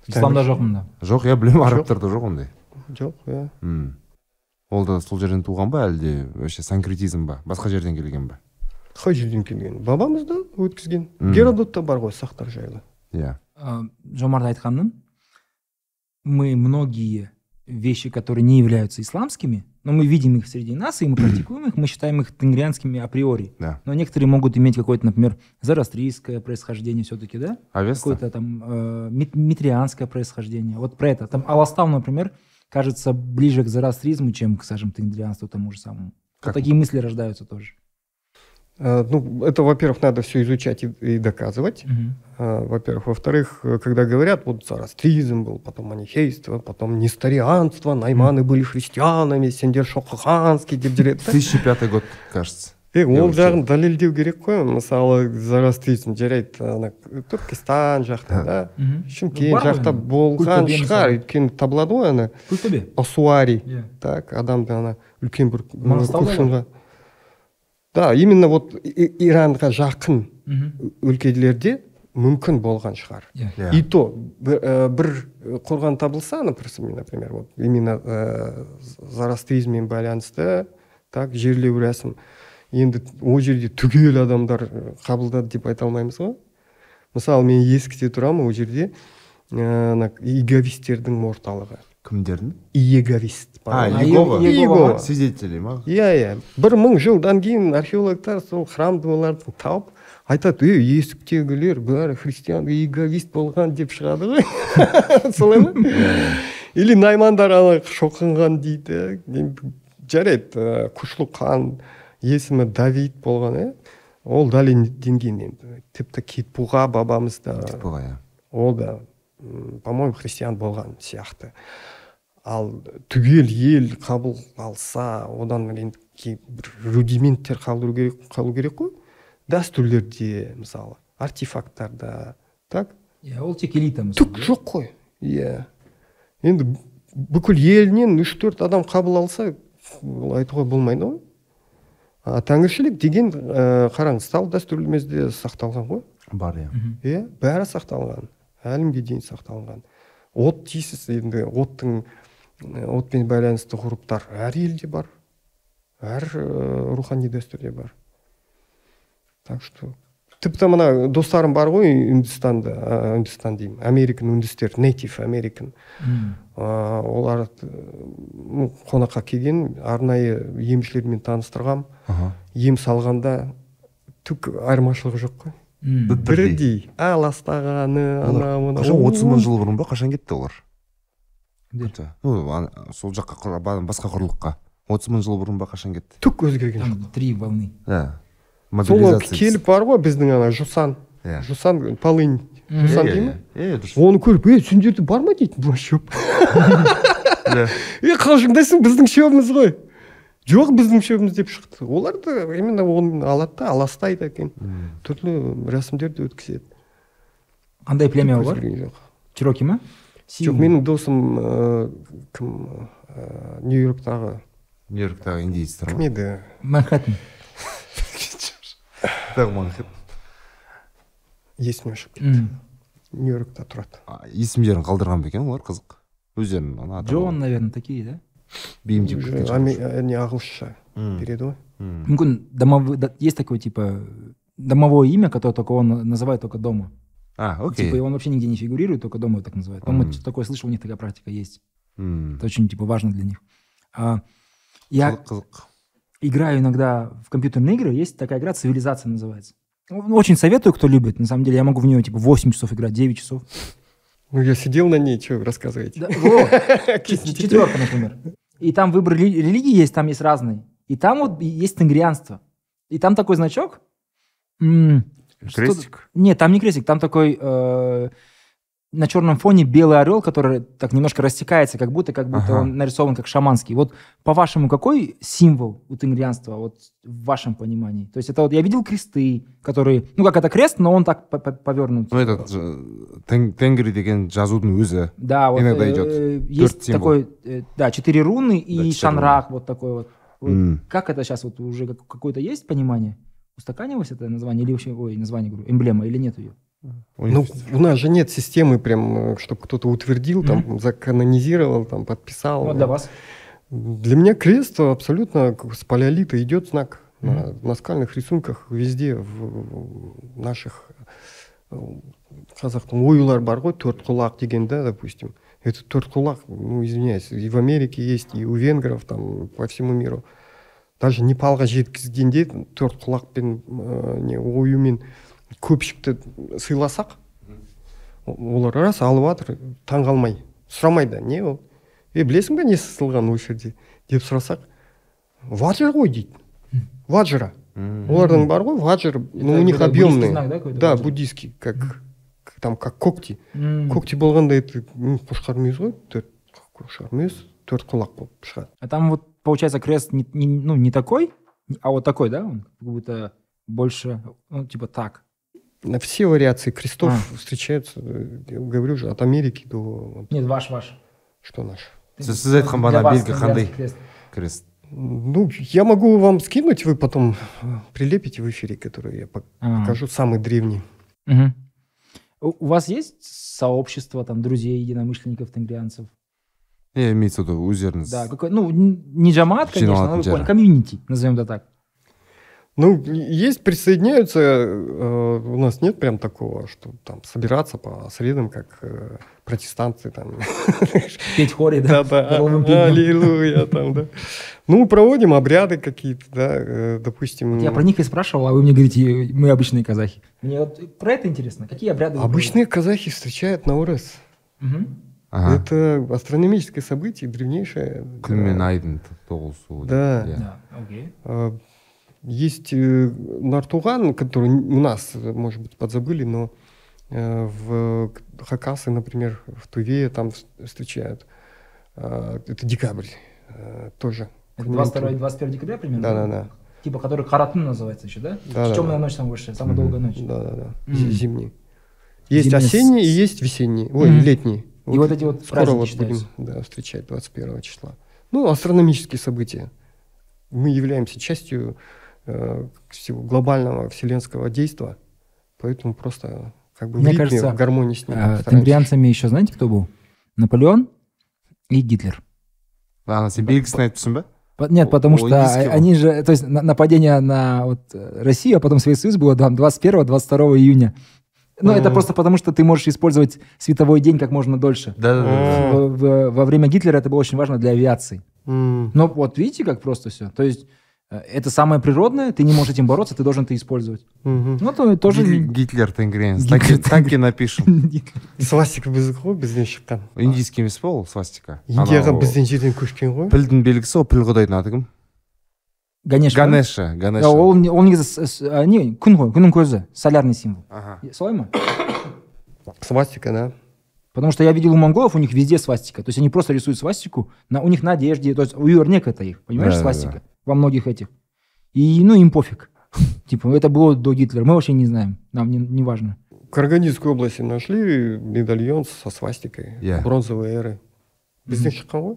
S1: Исламда жоқ мында.
S3: жоқ иә білемін арабтарда жоқ ондай.
S2: Жоқ иә
S3: М. ол да сол жерден туған ба әлде вообще санкретизм ба? Басқа жерден келген ба?
S2: Қай жерден келген? Бабамыз да өткізген. Геродотта бар ғой сақтар жайлы.
S3: Иә.
S1: А, жомарт айтқанның мы многие вещи, которые не являются исламскими, но мы видим их среди нас, и мы практикуем их, мы считаем их тенгрианскими априори.
S3: да
S1: Но некоторые могут иметь какое-то, например, зороастрийское происхождение все-таки, да?
S3: авеста
S1: Какое-то там э, мит- митрианское происхождение. Вот про это. Там Аластам, например, кажется ближе к зороастризму, чем к, скажем, тенгрианству тому же самому.
S3: Как-
S1: Вот такие мысли рождаются тоже.
S2: А, ну это во-первых надо все изучать и, и доказывать А, во-первых. Во-вторых, э, когда говорят, вот зороастризм был, потом манихейство, потом несторианство, найманы были христианами, сендер шоқығанский деп жүреді да.
S3: 2005 год кажется
S2: е ол
S3: Иә,
S2: жағын дәлелдеу керек қой мысалы зороастризм жарайды ана түркістан жақта да
S1: Мгм.
S2: шымкент
S1: Бар ғой
S2: жақта
S1: енді.
S2: болған
S1: Культөбе
S2: шығар
S1: мысалы.
S2: өйткені табылады ғой ана
S1: Культөбе.
S2: осуари
S1: Иә.
S2: так адамды ана үлкен бір м,
S1: Маңғыстауда
S2: кувшынға да именно вот иранға жақын өлкелерде мүмкін болған шығар.
S1: Иә.
S3: Иә.
S2: и то бір, ә, бір қорған табылса например например вот именно ә, зороастризммен байланысты так жерлеу рәсім. Енді ол жерде түгел адамдар ә, қабылдады деп айта алмаймыз ғой. Мысалы мен ескіде тұрамын ол жерде ә, ана иеговистердің орталығы.
S3: Кімдердің?
S2: Иеговист
S3: а иегова?
S1: Иегова.
S3: Свидетели ма
S2: иә иә. Бір мың жылдан кейін археологтар сол храмды оларды тауып айтады ей есіктегілер бәрі христиан иеговист болған деп шығады ғой. Солай ма? Или наймандар ана шоқынған дейді. Енді жарайды күшлік хан есімі давид болған иә. Ол дәлелденген енді тіпті кетбұға бабамыз да.
S3: Иә.
S2: Ол да. По моему христиан болған сияқты. Ал түгел ел қабыл алса одан енді бір рудименттер қалдыру керек қалу керек қой. Дәстүрлерде мысалы артефакттарда так?
S1: Иә, ол тек элита мысалы.
S2: түк жоқ қой иә. Енді бүкіл елінен үш төрт адам қабыл алса ол айтуға болмайды ғой. А тәңіршілік деген ә, қараңыз салт дәстүрімізде сақталған ғой.
S3: Бар иә.
S2: Иә бәрі сақталған. Әлімге дейін сақталған от дейсіз енді оттың отпен байланысты ғұрыптар әр елде бар әр рухани дәстүрде бар. Так что тіпті мына достарым бар ғой үндістанда ә, үндістан деймін американ үндістер нейтив американ олар ну, қонаққа келген арнайы емшілермен таныстырғам. Ем салғанда түк айырмашылығы жоқ қой.
S3: Бірдей.
S2: бірдей а ластағаны анау мынау
S3: қашан отыз мың жыл бұрын ба? Қашан кетті олар? Ну сол жаққа басқа құрлыққа. Отыз мың жыл бұрын ба қашан кетті?
S2: Түк өзгерген жоқ.
S1: три волны.
S3: иә
S2: сол
S3: мобилизация
S2: келіп бар ғой біздің ана жусан.
S3: Иә.
S2: Жусан полынь. Жусан дей ма
S3: иә, дұрыс.
S2: Оны көріп е сендерде бар ма? дейді мына шөп
S3: Иә.
S2: е қалжыңдайсың біздің шөбіміз ғой жоқ біздің шөбіміз деп шықты. Олар да именно оны алады да аластайды екен. Түрлі рәсімдерді өткізеді.
S1: Қандай племя
S2: жоқ.
S1: Чироки ма?
S2: жоқ менің досым ә, кім ә, нью йорктағы.
S3: Нью йорктағы индейецтер
S2: кім
S3: ма
S2: еді?
S1: Манхэттен.
S3: Манхэттен.
S2: есіме шығып кетті. Нью йоркта тұрады.
S3: А, есімдерін қалдырған ба екен олар қызық? Өздерінің ана.
S1: Джон, наверное, такие, да?
S3: бейім деп
S2: Уже
S3: кеткен шығар.
S2: аме- ә, не ағылшынша
S3: М.
S2: береді ғой
S3: М.
S1: Мүмкін домовой, да- есть такое, типа, домовое имя, которое только он называет только дома.
S3: а
S1: Типа,
S3: окей
S1: и он вообще нигде не фигурирует, только дома его так называют. По-моему,
S3: Мгм.
S1: что-то такое слышал, у них такая практика есть.
S3: М.
S1: Это очень, типа, важно для них. А, я
S3: қызық қызық
S1: играю иногда в компьютерные игры, есть такая игра «Цивилизация» называется. Ну, Очень советую, кто любит. На самом деле, я могу в нее, типа, 8 часов играть, 9 часов.
S2: ну я сидел на ней что вы рассказываете
S1: Да, четверка, например. И там выбор рели- религии есть, там есть разные. И там вот есть тенгрианство. И там такой значок.
S3: крестик
S1: Нет, там не крестик, там такой э, на черном фоне белый орел, который так немножко растекается, как будто, как будто
S3: Ага.
S1: он нарисован как шаманский. Вот по-вашему, какой символ у тенгрианства, вот в вашем понимании? То есть это вот я видел кресты, которые, ну как это крест, но он так по- по- повернут.
S3: ну же, тен- тенгри деген жазудың өзі
S1: Да, вот
S3: Иногда
S1: э,
S3: идет.
S1: э, есть
S3: символ.
S1: такой, э, да, четыре руны и
S3: четыре
S1: шанрах вот такой вот. Вот
S3: М.
S1: Как это сейчас вот уже как- какое-то есть понимание? Устаканилось это название или вообще, ой, название, говорю, эмблема или нет ее?
S2: Ну у нас же нет системы прям чтобы кто-то утвердил там заканонизировал там подписал.
S1: Вот для вас.
S2: Для меня крест абсолютно с палеолита идет знак на наскальных рисунках везде в наших э, қазақтың оюлар бар ғой төрт құлақ деген да допустим. Это төрт құлақ ну извиняюсь и в америке есть и у венгров там по всему миру. Даже непалға жеткізгенде төрт құлақпен ә, не оюмен көпшікті сыйласақ олар рас алып жатыр таңғалмай сұрамайды не ол? Е білесің ба не сызылған осы жерде? Деп сұрасақ ваджр ғой дейді. Ваджра. Олардың бар ғой ваджр. Ну у них объемный.
S1: да,
S2: буддийский как там как когти. Когти болғанда это қошқар мүйіз ғой төрт қошқар мүйіз төрт құлақ болып шығады
S1: А там вот получается крест не, не- ну, не такой, а вот такой, да? Он как будто больше, ну, типа так.
S2: На все вариации крестов
S1: А.
S2: встречаются э, я говорю же от Америки до вот,
S1: Нет, ваш, ваш.
S2: что наш
S3: Сіз- сіз айтқан
S1: Для
S3: бана
S1: вас
S3: белгі қандай
S1: тенгрианский крест.
S3: крест
S2: ну я могу вам скинуть вы потом э, прилепите в эфире который я пок-
S1: А.
S2: покажу самый древний
S1: Мгм. У у вас есть сообщество, там, друзей, единомышленников, тенгрианцев?
S3: е имеется в виду өздеріңіз
S1: Да, какой, ну, н- не джамат, конечно, но вы
S3: Жиналатын
S1: поняли,
S3: жері.
S1: комьюнити, назовем это так.
S2: ну, есть, присоединяются, э, у нас нет прям такого, что там собираться по средам, как э, протестанты там.
S1: Петь хоре, да? Горловым пением.
S2: аллилуйя там, да. Ну, проводим обряды какие-то, да, э, допустим.
S1: Я про них и спрашивал, а вы мне говорите, мы обычные казахи. Мне вот про это интересно. Какие обряды?
S2: Обычные казахи встречают Наурыз.
S1: проводите? Мгм.
S3: Ага.
S2: Это астрономическое событие, древнейшее.
S3: күн мен
S2: Да.
S3: айдың тоғысуы
S2: Да.
S1: Да, окей.
S2: Есть э, Нартуган, который у нас, может быть, подзабыли, но э, в Хакасы, например, в Туве там вс- встречают. А, Это декабрь э, тоже.
S1: Это 22-21 декабря примерно?
S2: Да-да-да.
S1: Типа, который Каратун называется еще, да?
S2: Да-да-да.
S1: Темная ночь самая высшая, самая
S3: Мгм.
S1: долгая ночь.
S2: Да-да-да.
S1: М.
S2: Зимний. Есть
S1: Зимний
S2: осенний и есть весенний. Ой,
S1: Мгм.
S2: летний.
S1: И вот эти вот
S2: скоро вот
S1: считаются.
S2: будем да, встречать 21 числа. Ну, астрономические события. Мы являемся частью всего глобального вселенского действия, поэтому просто как бы
S1: Мне
S2: в ритме,
S1: кажется,
S2: в гармонии с ним.
S1: А,
S2: стараемся.
S1: Тенгрианцами еще знаете, кто был? Наполеон и Гитлер.
S3: тұрсың ба
S1: По- Нет, потому
S3: о,
S1: что а- они же, то есть на- нападение на вот э, Россию, а потом Советский Союз было там 21-22 июня. Ну, это просто потому, что ты можешь использовать световой день как можно дольше.
S3: да да да
S2: А.
S1: Во время Гитлера это было очень важно для авиации. Но вот видите, как просто все. То есть э, это самое природное, ты не можешь этим бороться, ты должен это использовать.
S2: мгм.
S1: Ну, то тоже...
S3: Гит-
S1: не-
S3: гитлер тенгриенс
S1: Гитлер
S3: так и напишем
S2: свастика біздікі ғой бізден шыққан
S3: индийский емес па ол свастика
S2: индияға
S3: Анау
S2: бізден жерден көшкен ғой
S3: пілдің белгісі ғой піл құдайдың аты кім
S1: Ганеш. па?
S3: ганеша
S1: Иә,
S3: ганеша
S1: ол не- ол негізі с- с- а, не күн ғой күннің көзі солярный символ
S3: Аха.
S1: солай ма
S2: свастика да
S1: потому что я видел у монголов у них везде свастика то есть они просто рисуют свастику на у них на одежде то есть у юрнек это их понимаешь
S3: Да, да,
S1: свастика Во многих этих. И ну им пофиг. Типа это было до Гитлера. Мы вообще не знаем. Нам не, не важно.
S2: В Карагандинской области нашли медальон со свастикой
S3: Иә.
S2: бронзовой эры. Бізден шыққан ғой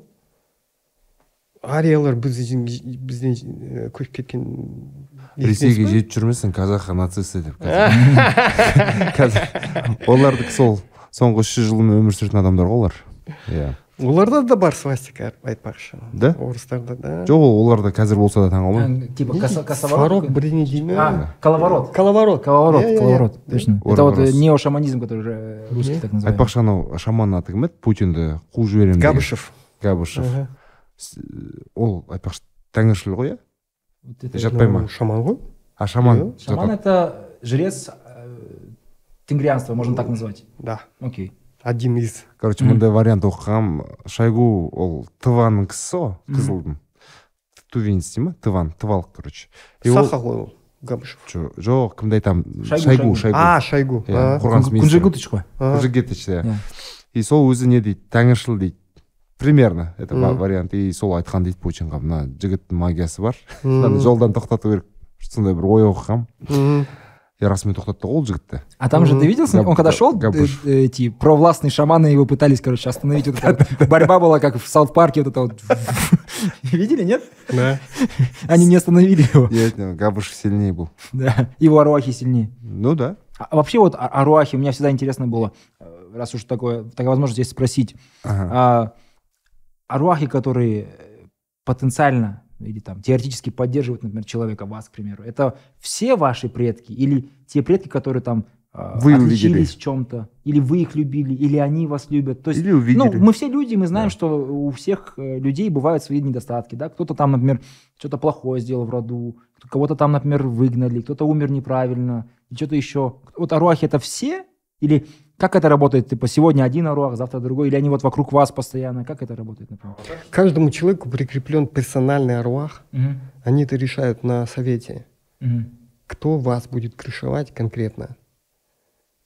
S2: ариялар бізден бізден көшіп кеткен
S3: ресейге жетіп жүрмесін казах нацисты деп олардікі сол соңғы үш жүз жыл өмір сүретін адамдар ғой олар. Иә?
S2: Оларда да бар свастика айтпақшы.
S3: Да?
S2: орыстарда да.
S3: Жоқ ол оларда қазір болса да таң қалмаймын
S1: А, типа косоворот
S2: бірдеңе дей ме
S1: а коловорот.
S2: Коловорот.
S1: Коловорот коловорот. Точно. Это вот э, неошаманизм который э, русский так называемый.
S3: Айтпақшы анау шаманның аты кім еді? Путинді қуып жіберемін
S2: габышев.
S3: Габышев. Ол айтпақшы тәңіршіл ғой иә? Жатпай ма?
S2: Шаман ғой.
S3: А шаман.
S1: Шаман это жрец э, тенгрианства можно так назвать.
S2: да.
S1: Окей.
S2: Один из
S3: короче мындай вариант оқығам шойгу ол тыванның кісісі ғой қызылдың тувинец дей ма тыван тывалық короче. И ол
S2: саха ғой ол габышев
S3: жо- жоқ кімді айтамын
S1: Шойгу,
S3: шойгу
S2: а шойгу А,
S3: қорғаныс министрі
S1: кунжигутыч қой
S2: а.
S3: Кужегетич, иә и сол өзі не дейді тәңіршіл дейді. Примерно это вариант. И сол айтқан дейді путинға мына жігіттің магиясы бар. Жолдан тоқтату керек. Сондай бір ой оқығам.
S2: Мгм.
S3: и расымен тоқтатты ғой ол жігітті
S1: А там же
S2: Мгм.
S1: ты видел,
S3: Габ-
S1: он когда шел,
S3: Габуш.
S1: э, э, эти провластные шаманы его пытались, короче, остановить. Вот эта вот борьба была, как в Саут-парке, вот это вот. Видели, нет?
S2: да
S1: Они не остановили его.
S3: я айтамын габышев сильнее был
S1: Да, его аруахи сильнее.
S3: ну да
S1: А а вообще вот а- аруахи, у меня всегда интересно было, э, раз уж такое, такая возможность есть спросить,
S3: Ага.
S1: а, аруахи, которые э, потенциально или там теоретически поддерживают, например, человека, вас, к примеру, это все ваши предки или те предки, которые там а,
S3: Вы увидели.
S1: отличились в чем-то, или вы их любили, или они вас любят. То есть,
S3: Или увидели.
S1: ну, мы все люди, мы знаем,
S3: Да.
S1: что у всех э, людей бывают свои недостатки, да, кто-то там, например, что-то плохое сделал в роду, кого-то там, например, выгнали, кто-то умер неправильно, что-то еще. Вот аруахи это все? Или как это работает? Типа сегодня один аруах, завтра другой, или они вот вокруг вас постоянно? Как это работает, например?
S2: каждому человеку прикреплен персональный аруах
S1: Мгм.
S2: они это решают на совете
S1: Мгм.
S2: кто вас будет крышевать конкретно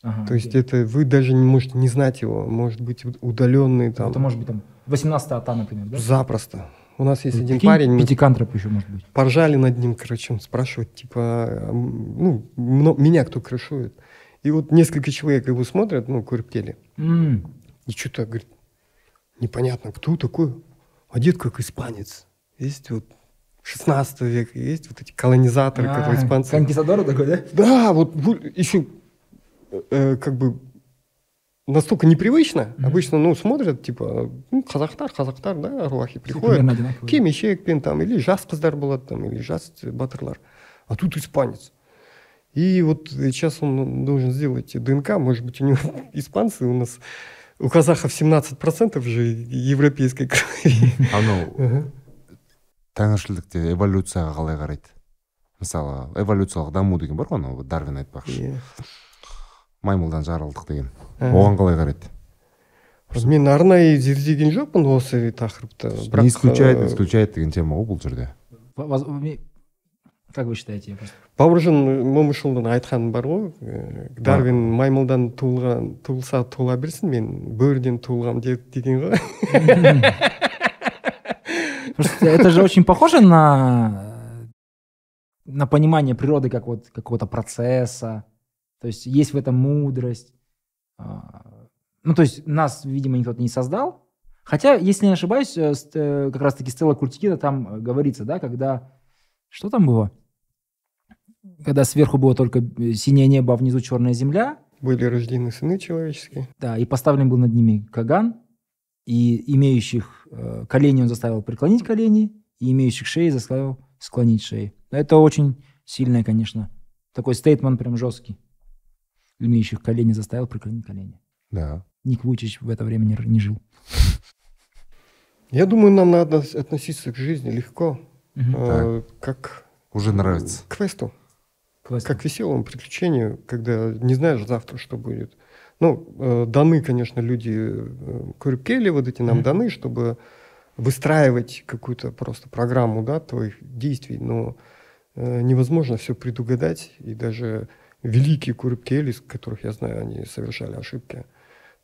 S1: Ага,
S2: то есть
S1: окей.
S2: это вы даже не можете не знать его может быть удаленный там
S1: Это может быть там 18 ата, например, да?
S2: запросто у нас есть один
S1: Прикинь,
S2: парень
S1: Пятикантроп еще может быть.
S2: поржали над ним, короче, он спрашивает, типа, а, ну, меня кто крышует? И вот несколько человек его смотрят, ну, курптели,
S1: М.
S2: и что-то, говорит, непонятно, кто такой, одет как испанец. Есть вот 16 века, есть вот эти колонизаторы,
S1: А,
S2: которые испанцы.
S1: Конкистадоры такой, да?
S2: Да, вот еще э, как бы настолько непривычно.
S1: Мгм.
S2: Обычно, ну, смотрят, типа, ну, казахтар, казахтар, да, аруахи приходят.
S1: примерно одинаковые.
S2: кимешекпен там или жас қыздар болады там или жас батырлар а тут испанец и вот сейчас он должен сделать днк может быть у него испанцы у нас у казахов 17% же европейской крови
S3: анау
S2: Ага.
S3: тәңіршілдікте эволюцияға қалай қарайды мысалы эволюциялық даму деген бар ғой анау дарвин айтпақшы
S2: Иә.
S3: маймылдан жаралдық деген
S2: Ага.
S3: оған қалай қарайды
S2: мен арнайы зерделеген жоқпын осы тақырыпты
S3: не исключает
S2: э,
S3: исключает деген тема ғой бұл жерде
S1: Как вы считаете?
S2: Бауыржан момышұлының айтқаны бар ғой э, дарвин маймылдан туылған туылса туыла берсін мен бөріден туылғам деген ғой
S1: это же очень похоже на, на понимание природы как вот какого-то процесса. То есть есть в этом мудрость. А, Ну, то есть нас, видимо, никто не создал. Хотя, если не ошибаюсь, э, э, как раз-таки Стелла Куртикина там говорится, да, когда... Что там было? Когда сверху было только э, синее небо, а внизу черная земля,
S2: Были рождены сыны человеческие.
S1: да, и поставлен был над ними Каган, и имеющих э, колени он заставил преклонить колени, и имеющих шеи заставил склонить шеи. Это очень сильное, конечно, такой стейтмент прям жесткий. Имеющих колени заставил преклонить колени.
S3: Да.
S1: Ник Вучич в это время не, не жил.
S2: Я думаю, нам надо относиться к жизни легко,
S1: Мгм.
S2: э, как
S3: Уже нравится.
S2: к квесту,
S1: Классно.
S2: как к веселому приключению, когда не знаешь завтра, что будет. Ну, э, даны, конечно, люди, э, көріпкелі вот эти нам
S1: Мгм.
S2: даны, чтобы выстраивать какую-то просто программу, да, твоих действий, но э, невозможно все предугадать, и даже великие көріпкелі, из которых я знаю, они совершали ошибки.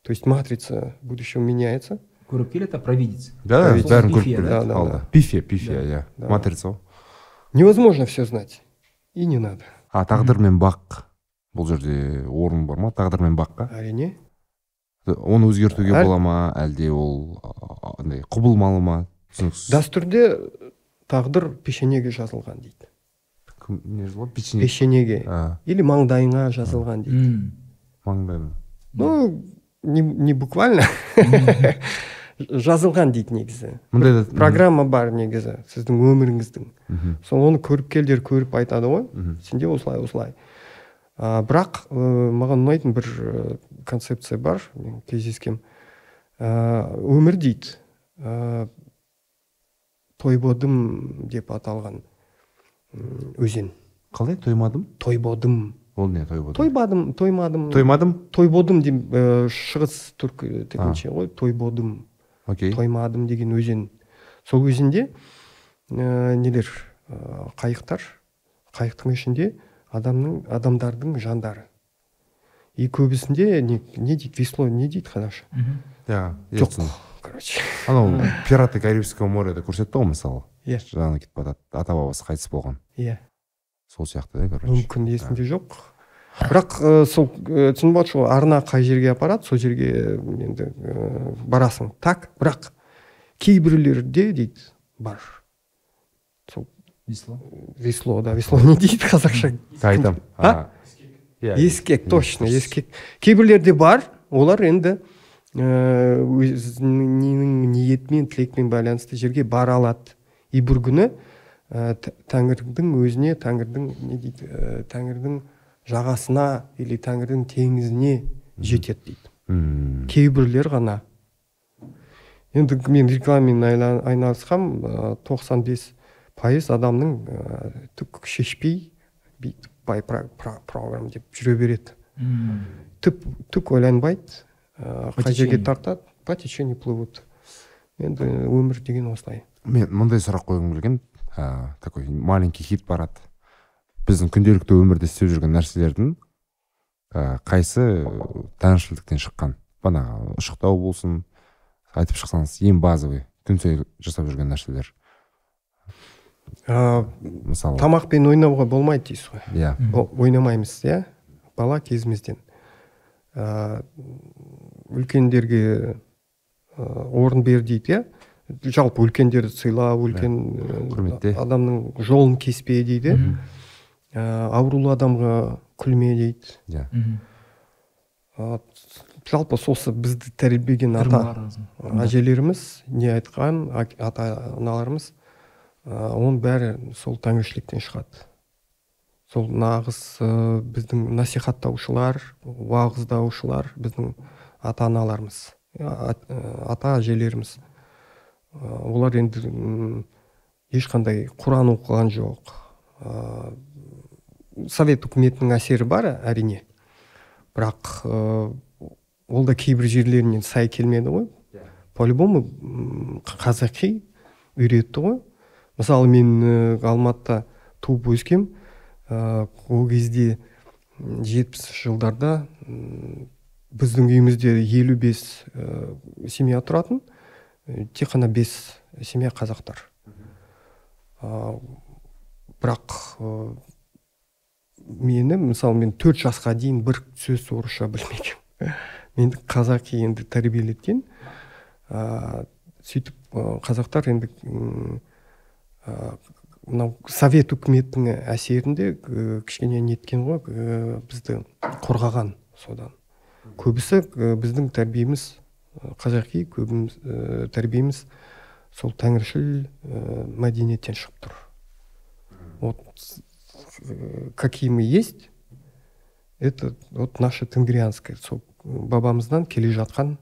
S2: То есть матрица будущего меняется,
S1: Көріпкел это провидец.
S3: Да,
S2: Провидец.
S3: бәрін көріп
S1: Пифия,
S3: біледі
S2: да? Да, да,
S3: алда.
S2: да.
S3: пифия пифия
S1: Да.
S3: иә
S2: Да.
S3: матрица ғой
S2: невозможно все знать, и не надо.
S3: А тағдыр мен бақ бұл жерде орын бар ма? Тағдыр мен баққа
S2: Әрине.
S3: оны өзгертуге
S2: Әр-
S3: бола ма? Әлде ол андай құбылмалы ма? Түсініксіз.
S2: Дәстүрде тағдыр пешенеге жазылған дейді.
S3: Кім- не жазылған?
S2: Пешенеге.
S3: А,
S2: или маңдайыңа жазылған дейді.
S1: М.
S3: маңдайым
S2: ну не, не буквально. жазылған дейді негізі.
S3: Мындай да
S2: программа бар негізі сіздің өміріңіздің.
S3: Мхм,
S2: сол оны көріпкелдер көріп айтады ғой. Сенде осылай осылай. А, бірақ ә, маған ұнайтын бір концепция бар мен кездескем ә, өмір дейді. Ә, тойбодым деп аталған өзен.
S3: Қалай? Тоймадым?
S2: Тойбодым.
S3: Ол не той болды
S2: тойбадым тоймадым.
S3: Тоймадым?
S2: Тойбодым деп ә, шығыс түркі тілінше ғой. Тойбодым.
S3: Окей.
S2: Тоймадым деген өзен. Сол өзенде ә, нелер ә, қайықтар? Қайықтың ішінде адамның адамдардың жандары. И көбісінде не, не дейді весло не дейді қазақша
S3: иә
S2: жоқ короче.
S3: Анау пираты карибского моряда көрсетті ғой мысалы?
S2: Иә.
S3: Жаңағы кетіп бара жатады ата бабасы қайтыс болған.
S2: Иә.
S3: Сол сияқты да короче.
S2: Мүмкін есімде жоқ. Бірақ ә, сол ә, түсініп отырсыз ғой арна қай жерге апарады сол жерге ә, енді ә, барасың. Так бірақ кейбіреулерде дейді бар. Сол
S1: Весло.
S2: весло да весло не дейді қазақша?
S3: Айтамын
S2: А?
S3: иә
S2: ескек. Точно ескек. Кейбіреулерде бар олар енді өзінің ниетімен тілекпен байланысты жерге бара алады. И бір күні ә, тәңірдің өзіне тәңірдің не дейді ә, тәңірдің жағасына или тәңірдің теңізіне жетеді дейді.
S3: Мм,
S2: кейбіреулер ғана. Енді мен рекламамен айналысқам тоқсан бес пайыз адамның ә, түк шешпей бүйтіп бай про- про- программа деп жүре береді.
S1: М.
S2: түк түк ойланбайды ә, қай жерге тартады по течению плывут. Енді өмір деген осылай.
S3: Мен мындай сұрақ қойғым келген ә, такой маленький хит-парады. Біздің күнделікті өмірде істеп жүрген нәрселердің ә, қайсы тәңіршілдіктен шыққан. Бағанағы ұшықтау болсын айтып шықсаңыз ең базовый күн сайын жасап жүрген нәрселер.
S2: Ә,
S3: мысалы
S2: тамақпен ойнауға болмайды дейсіз ғой.
S3: Иә.
S2: О- ойнамаймыз иә? Бала кезімізден. Ә, үлкендерге ә, орын бер дейді иә? Жалпы үлкендерді сыйла үлкен ә, адамның жолын кеспе дейді
S1: Мгм.
S2: Ә, аурулы адамға күлме дейді.
S3: Иә.
S2: Ә, жалпы сосы бізді тәрбиелеген ата әжелеріміз не айтқан ата аналарымыз ә, оның бәрі сол тәңіршіліктен шығады. Сол нағыз ә, біздің насихаттаушылар уағыздаушылар біздің ата аналарымыз ата әжелеріміз. Ә, олар енді ешқандай құран оқыған жоқ. Ә, совет үкіметінің әсері бар әрине. Бірақ ол да кейбір жерлерінен сай келмеді ғой. По любому қазақи үйретті ғой. Мысалы мен алматыда туып өскем ол кезде жетпіс жылдарда біздің үйімізде елу бес семья тұратын. Тек қана бес семья қазақтар. Бірақ мені мысалы мен төрт жасқа дейін бір сөз орысша білмегенмін менді қазақи енді тәрбиелеткен ә, сөйтіп қазақтар енді мынау совет үкіметінің әсерінде кішкене неткен ғой бізді қорғаған содан. Көбісі біздің тәрбиеміз қазақи көбіміз тәрбиеміз сол тәңіршіл мәдениеттен шығып тұр. Какие мы есть это вот наше тенгрианское. Сол бабамыздан келе жатқан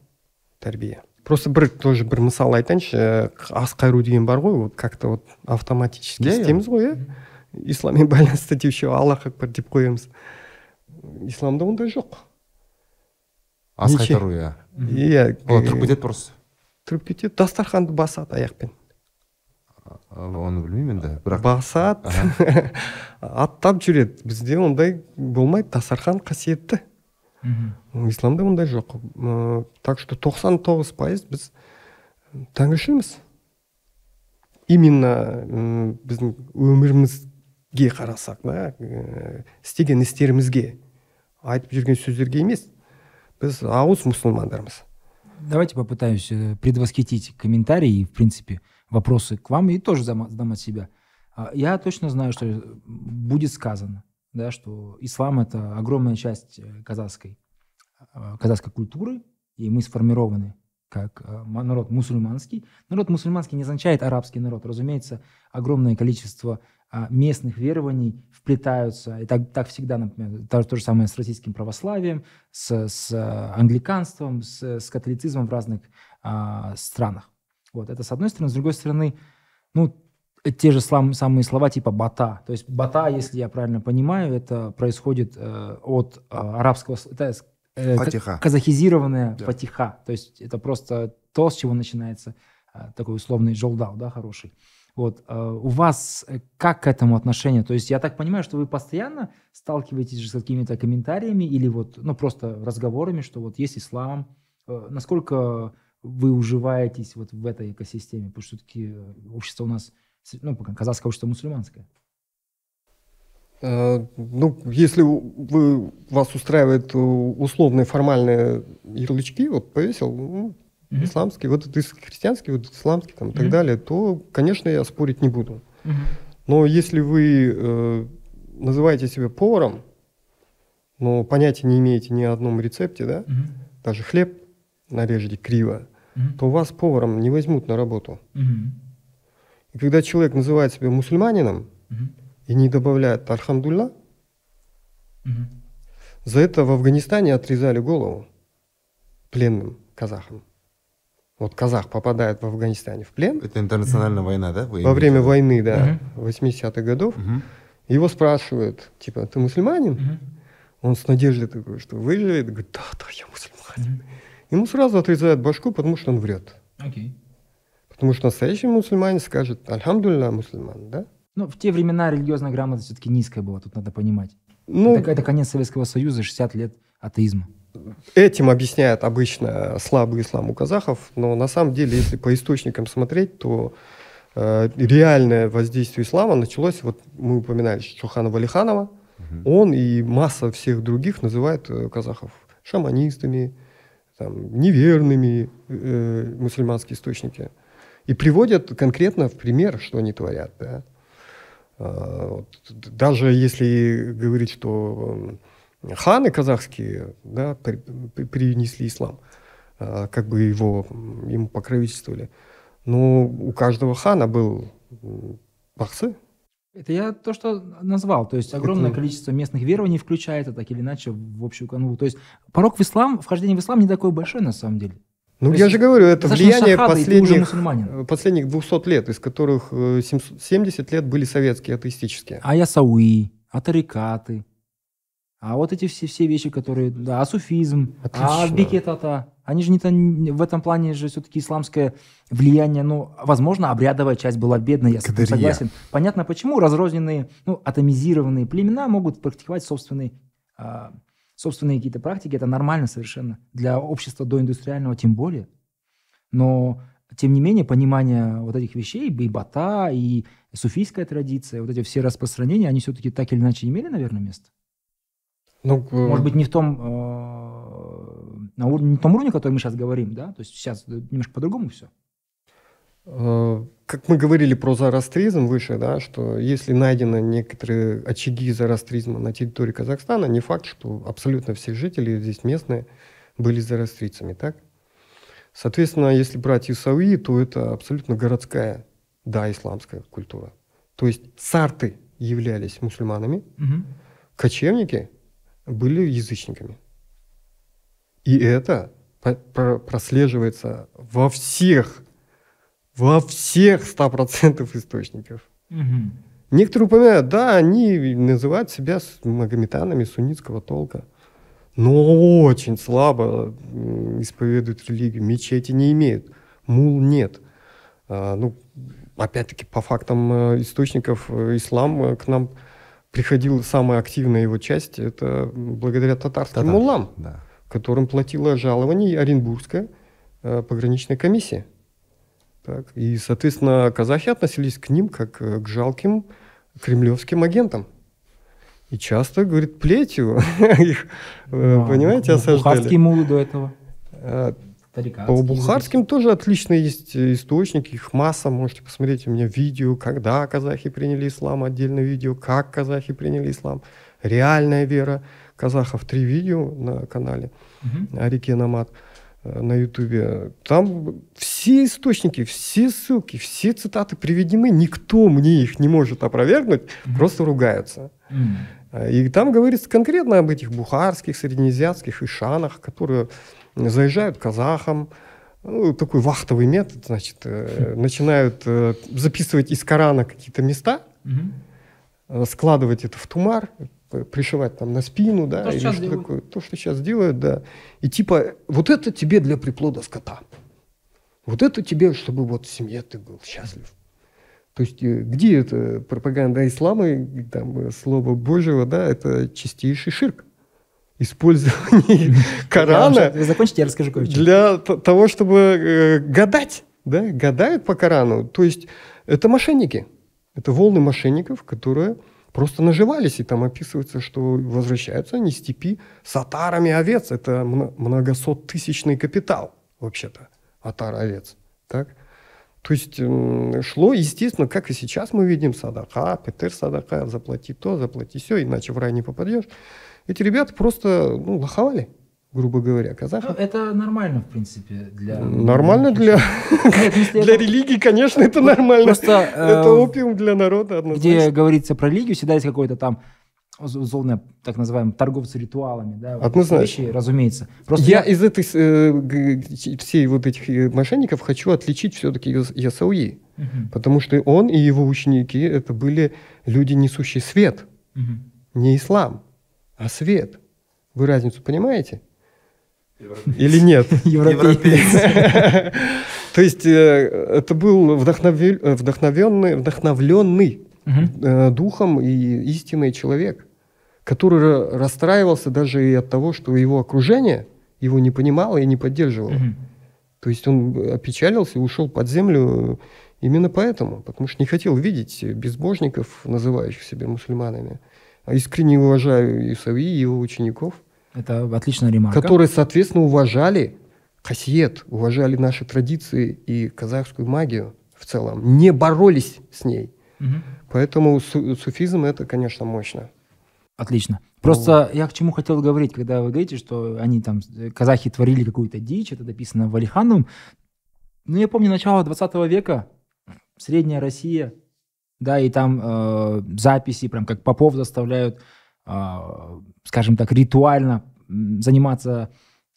S2: тәрбие. Просто бір тоже бір мысал айтайыншы ә, ас қайыру деген бар ғой вот как то вот автоматически
S3: иә.
S2: істейміз ғой иә исламмен байланысты деуші аллах акбар деп қоямыз. Исламда ондай жоқ.
S3: Ас қайтару иә.
S2: Иә
S3: тұрып кетеді просто.
S2: тұрып кетеді дастарханды басады аяқпен.
S3: Оны білмеймін енді бірақ
S2: басады. Аттап жүреді бізде ондай болмайды дастархан қасиетті.
S1: Мгм.
S2: исламда ондай жоқ. Так что 99 пайыз біз тәңіршілміз именно біздің өмірімізге қарасақ да істеген істерімізге айтып жүрген сөздерге емес біз ауыз мұсылмандармыз.
S1: Давайте попытаемся э, предвосхитить комментарии и, в принципе, вопросы к вам и тоже задам от себя. А, Я точно знаю, что э, будет сказано, да, что ислам это огромная часть э, казахской, э, казахской культуры, и мы сформированы как народ мусульманский. Народ мусульманский не означает арабский народ. Разумеется, огромное количество а, местных верований вплетаются. И так, так всегда, например, то, то же самое с российским православием, с, с англиканством, с, с католицизмом в разных а, странах. Вот это с одной стороны. С другой стороны, ну, э, те же слам- самые слова типа бата. То есть бата, если я правильно понимаю, это происходит э, от э, арабского... Это э,
S3: Фатиха.
S1: казахизированная
S3: Да.
S1: фатиха. То есть это просто то, с чего начинается а, такой условный жолдал, да, хороший. Вот э, у вас э, как к этому отношение? То есть я так понимаю, что вы постоянно сталкиваетесь с какими-то комментариями или вот, ну, просто разговорами, что вот есть ислам. Э, Насколько вы уживаетесь вот в этой экосистеме? Потому что все-таки общество у нас, ну, пока казахское общество мусульманское.
S2: Э, Ну, если вы, вас устраивает э, условные формальные ярлычки, вот повесил, ну,
S1: Мгм.
S2: исламский, вот это ис- христианский, вот исламский там, и так
S1: Мгм.
S2: далее, то, конечно, я спорить не буду. Но если вы э, называете себя поваром, но понятия не имеете ни о одном рецепте, да,
S1: Мгм.
S2: даже хлеб нарежете криво,
S1: Мгм.
S2: то вас поваром не возьмут на работу.
S1: Мгм.
S2: И когда человек называет себя мусульманином
S1: Мгм.
S2: и не добавляет «Альхамдулла»,
S1: Мгм.
S2: За это в Афганистане отрезали голову пленным казахам. Вот казах попадает в Афганистане в плен
S3: это интернациональная война да вы
S2: во время
S3: виду?
S2: войны, да, 80-х годов.
S3: Мгм.
S2: Его спрашивают, типа, ты мусульманин?
S1: Мгм.
S2: Он с надеждой такой, что выживет. Говорит, да, да, я мусульманин.
S1: Мгм.
S2: Ему сразу отрезают башку, потому что он врет.
S1: Окей.
S2: Потому что настоящий мусульманин скажет, альхамдулилля, мусульман, да?
S1: Ну, в те времена религиозная грамотность все-таки низкая была, тут надо понимать.
S2: Ну,
S1: это, это конец Советского Союза, 60 лет атеизма.
S2: Этим объясняют обычно слабый ислам у казахов, но на самом деле, если по источникам смотреть, то э, реальное воздействие ислама началось, вот мы упоминали Шухана Валиханова,
S3: Мгм.
S2: он и масса всех других называют э, казахов шаманистами, там, неверными э, мусульманские источники. И приводят конкретно в пример, что они творят. Да? А, даже если говорить, что ханы казахские да, при- при- принесли ислам, а, как бы его, ему покровительствовали, но у каждого хана был бахсы,
S1: Это я то, что назвал. То есть огромное
S2: Это-
S1: количество местных верований включается так или иначе в общую канву. То есть порог в ислам, вхождение в ислам не такой большой на самом деле.
S2: Ну,
S1: То
S2: я
S1: есть
S2: же говорю, это влияние последних, э, последних 200 лет, из которых э, 700 70 лет были советские, атеистические.
S1: А ясауи, а тарикаты, а вот эти все, все вещи, которые... Да, а суфизм, а
S2: Отлично.
S1: Они же не, в этом плане же все-таки исламское влияние, ну, возможно, обрядовая часть была бедной, я с этим согласен. Понятно, почему разрозненные, ну, атомизированные племена могут практиковать собственные, а, собственные какие-то практики. Это нормально совершенно. Для общества доиндустриального тем более. Но, тем не менее, понимание вот этих вещей, и бата, и суфийская традиция, вот эти все распространения, они все-таки так или иначе имели, наверное, место?
S2: Ну,
S1: Может быть, не в том, э, на уровне, на том уровне, о котором мы сейчас говорим, да, то есть сейчас немножко по-другому все.
S2: Э, как мы говорили про зороастризм выше, да, что если найдены некоторые очаги зороастризма на территории Казахстана, не факт, что абсолютно все жители здесь местные были зороастрийцами, так? Соответственно, если брать Исауи, то это абсолютно городская, да, исламская культура. То есть сарты являлись мусульманами,
S1: Мгм.
S2: кочевники были язычниками. И это прослеживается во всех, во всех 100% источников.
S1: Мгм.
S2: Некоторые упоминают, да, они называют себя магометанами суннитского толка, но очень слабо исповедуют религию, мечети не имеют, мул нет. А, ну, опять-таки, по фактам э, источников, э, ислам э, к нам приходил, самая активная его часть, это благодаря татарским
S3: Татар.
S2: муллам
S3: Да.
S2: Которым платила жалование Оренбургская э, пограничная комиссия. Так, и, соответственно, казахи относились к ним как э, к жалким кремлевским агентам. И часто, говорит, плетью их, э, понимаете,
S1: Бухарские
S2: осаждали.
S1: мулы до этого.
S2: По бухарским тоже отличные есть источники, их масса, можете посмотреть у меня видео, когда казахи приняли ислам, отдельное видео, как казахи приняли ислам, реальная вера казахов, три видео на канале
S1: Мгм.
S2: о реке Намат э, на ютубе. Там все источники, все ссылки, все цитаты приведены, никто мне их не может опровергнуть,
S1: Мгм.
S2: просто ругаются. А, И там говорится конкретно об этих бухарских, среднеазиатских ишанах, которые заезжают к казахам, ну, такой вахтовый метод, значит, э, начинают записывать из Корана какие-то места, э, складывать это в тумар, пришивать там на спину, да,
S1: То, что
S2: или
S1: сейчас
S2: что
S1: делают.
S2: такое, то, что сейчас делают, да. И типа, вот это тебе для приплода скота. Вот это тебе, чтобы вот в семье ты был счастлив. То есть э, где это пропаганда ислама, там э, слово Божьего, да, это чистейший ширк. Использование Корана
S1: Вы закончите, я расскажу кое-что.
S2: для того, чтобы э, гадать, да, гадают по Корану. То есть это мошенники, это волны мошенников, которые просто наживались, и там описывается, что возвращаются они степи с отарами овец. Это мно- многосоттысячный капитал, вообще-то, отар овец. Так? То есть шло, естественно, как и сейчас мы видим, садака, петер садака, заплати то, заплати все, иначе в рай не попадешь. Эти ребята просто ну, лоховали, грубо говоря,
S1: Ну,
S2: казахов.
S1: это нормально, в принципе, для...
S2: Нормально для,
S1: Нет, если
S2: для
S1: это-
S2: религии, конечно, это нормально.
S1: Просто, э,
S2: это опиум для народа,
S1: где
S2: однозначно.
S1: говорится про религию, всегда есть какой-то там условно, так называемый, торговцы ритуалами, да,
S2: Однозначно.
S1: вещи, разумеется. Просто
S2: Я из этой, э, всей вот этих э, мошенников хочу отличить все-таки Ясауи. Потому что он и его ученики, это были люди, несущие свет. Не ислам, а свет. Вы разницу понимаете? Или нет?
S1: Европейцы.
S2: То есть э, это был вдохнове- э, вдохновенный, вдохновленный э, духом и истинный человек, который ра- расстраивался даже и от того, что его окружение его не понимало и не поддерживало. То есть он опечалился и ушел под землю именно поэтому, потому что не хотел видеть безбожников, называющих себя мусульманами. А искренне уважаю Исави и его учеников,
S1: Это отличная ремарка.
S2: которые, соответственно, уважали хасиет, уважали наши традиции и казахскую магию в целом, не боролись с ней.
S1: Мгм.
S2: Поэтому су- суфизм это, конечно, мощно.
S1: Отлично. Просто я к чему хотел говорить, когда вы говорите, что они там, казахи творили какую-то дичь, это написано в Алихановым. Ну, я помню начало 20 века, Средняя Россия, да, и там э, записи, прям как попов заставляют, скажем так, ритуально заниматься,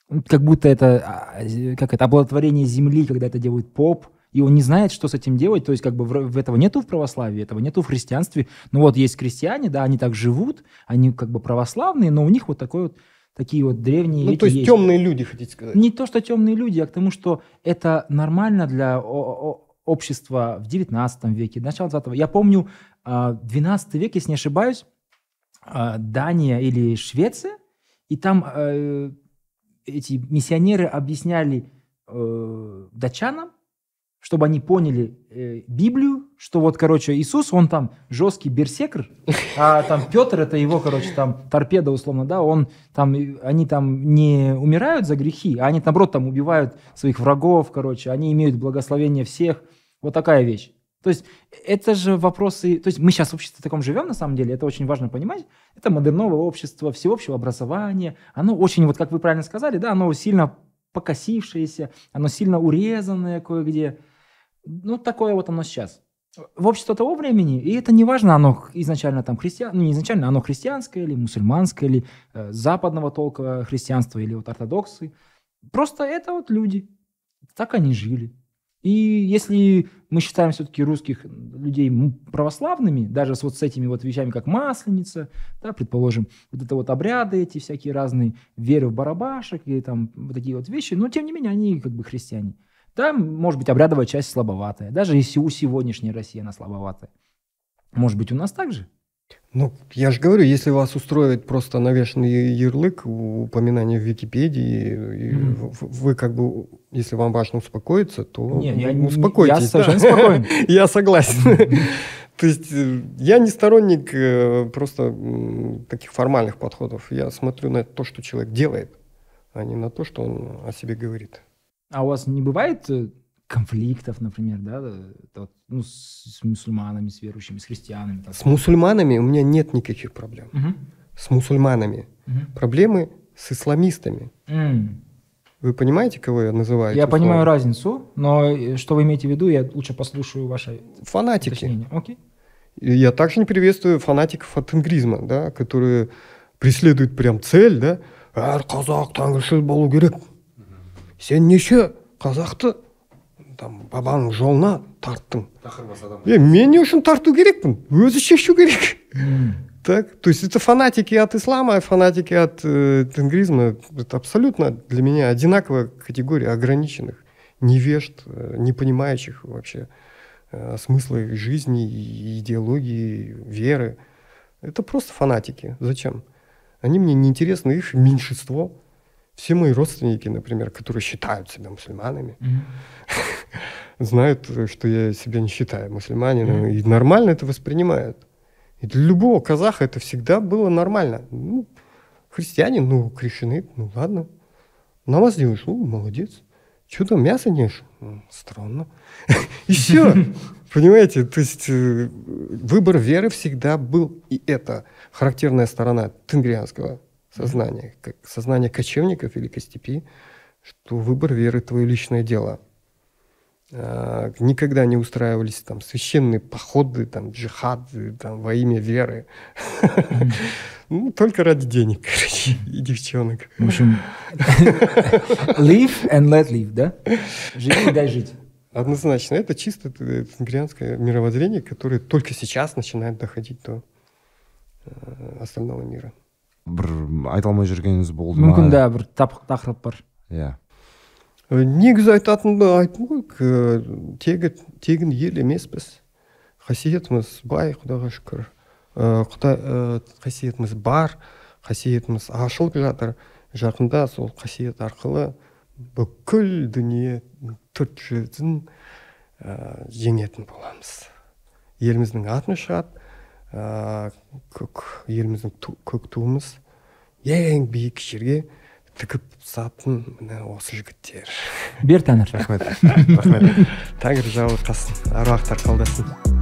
S1: ну, как будто это, а, как это, оплодотворение земли, когда это делает поп, и он не знает, что с этим делать, то есть как бы в, этого нету в православии, этого нету в христианстве. Ну вот есть крестьяне, да, они так живут, они как бы православные, но у них вот такой вот такие вот древние
S2: Ну, то есть
S1: есть.
S2: темные люди, хотите сказать.
S1: Не то, что темные люди, а к тому, что это нормально для общества в 19 веке, начало 20 Я помню, а, 12 век, если не ошибаюсь, а, Дания или Швеция, и там э, эти миссионеры объясняли э, датчанам, чтобы они поняли э, Библию, что вот, короче, Иисус, он там жесткий берсекр, а там Петр, это его, короче, там торпеда, условно, да, он там, они там не умирают за грехи, а они, наоборот, там убивают своих врагов, короче, они имеют благословение всех. Вот такая вещь. То есть это же вопросы... То есть мы сейчас в обществе таком живем, на самом деле, это очень важно понимать. Это модерновое общество, всеобщего образования. Оно очень, вот как вы правильно сказали, да, оно сильно покосившееся, оно сильно урезанное кое-где. Ну, такое вот оно сейчас. В общество того времени, и это не важно, оно изначально там христиан, ну, не изначально, оно христианское или мусульманское, или э, западного толка христианства, или вот ортодоксы. Просто это вот люди. Так они жили. И если мы считаем все-таки русских людей православными, даже с вот с этими вот вещами, как масленица, да, предположим, вот это вот обряды эти всякие разные, веры в барабашек и там вот такие вот вещи, но тем не менее они как бы христиане. Там, может быть, обрядовая часть слабоватая, даже если у сегодняшней России она слабоватая. Может быть, у нас так же?
S2: Ну, я же говорю, если вас устроит просто навешенный ярлык, упоминание в Википедии, mm-hmm. вы как бы, если вам важно успокоиться, то
S1: не, я,
S2: успокойтесь.
S1: Я совершенно да. спокоен.
S2: Я согласен. То есть э, я не сторонник э, просто таких формальных подходов. Я смотрю на то, что человек делает, а не на то, что он о себе говорит.
S1: А у вас не бывает э, конфликтов, например, да, вот, ну, с, мусульманами, с верующими, с христианами.
S2: Так. С мусульманами у меня нет никаких проблем.
S1: Угу.
S2: С мусульманами.
S1: Угу.
S2: Проблемы с исламистами.
S1: М.
S2: Вы понимаете, кого я называю?
S1: Я понимаю разницу, но э, что вы имеете в виду, я лучше послушаю ваше
S2: Фанатики.
S1: уточнение. Окей.
S2: Я также не приветствую фанатиков от тенгризма, да, которые преследуют прям цель, да, әр қазақ тәңіршіл болу керек сен неше қазақты там бабаның жолына тарттың е мен не үшін тарту керекпін өзі шешу керек так то есть это фанатики от ислама фанатики от э, тенгризма это абсолютно для меня одинаковая категория ограниченных невежд э, не понимающих вообще э, смысла жизни идеологии веры это просто фанатики зачем они мне не интересны их меньшинство все мои родственники, например, которые считают себя мусульманами,
S1: mm-hmm.
S2: знают, что я себя не считаю мусульманином, mm-hmm. и нормально это воспринимают. И для любого казаха это всегда было нормально. Ну, христианин, ну, крещеный, ну ладно. Намаз делаешь, ну, молодец. Что там, мясо не ешь? Ну, странно. И все. Понимаете, то есть э, выбор веры всегда был, и это характерная сторона тенгрианского сознание, как сознание кочевников или костепи, что выбор веры – твое личное дело. А, никогда не устраивались там священные походы, там джихады, там во имя веры. Ну, только ради денег, короче, и девчонок.
S1: В общем, live and let live, да? Живи и дай жить.
S2: Однозначно. Это чисто тенгрианское мировоззрение, которое только сейчас начинает доходить до э, остального мира
S3: бір айта алмай жүргеніңіз болды ма?
S1: Мүмкін да бір тақырып бар.
S3: Иә.
S2: Негізі айтатынды айттым ғой тегі тегін ел емеспіз. Қасиетіміз бай құдайға шүкір. Құдай қасиетіміз бар қасиетіміз ашылып жатыр. Жақында сол қасиет арқылы бүкіл дүние төрт жүзін ә, жеңетін боламыз. Еліміздің атын шығады ә, көк еліміздің ту, көк туымыз. Ең биік жерге тігіп тастатын міне осы жігіттер.
S1: Бер тәңір
S3: рахмет. Рахмет.
S2: Тәңір қасын аруақтар қалдасын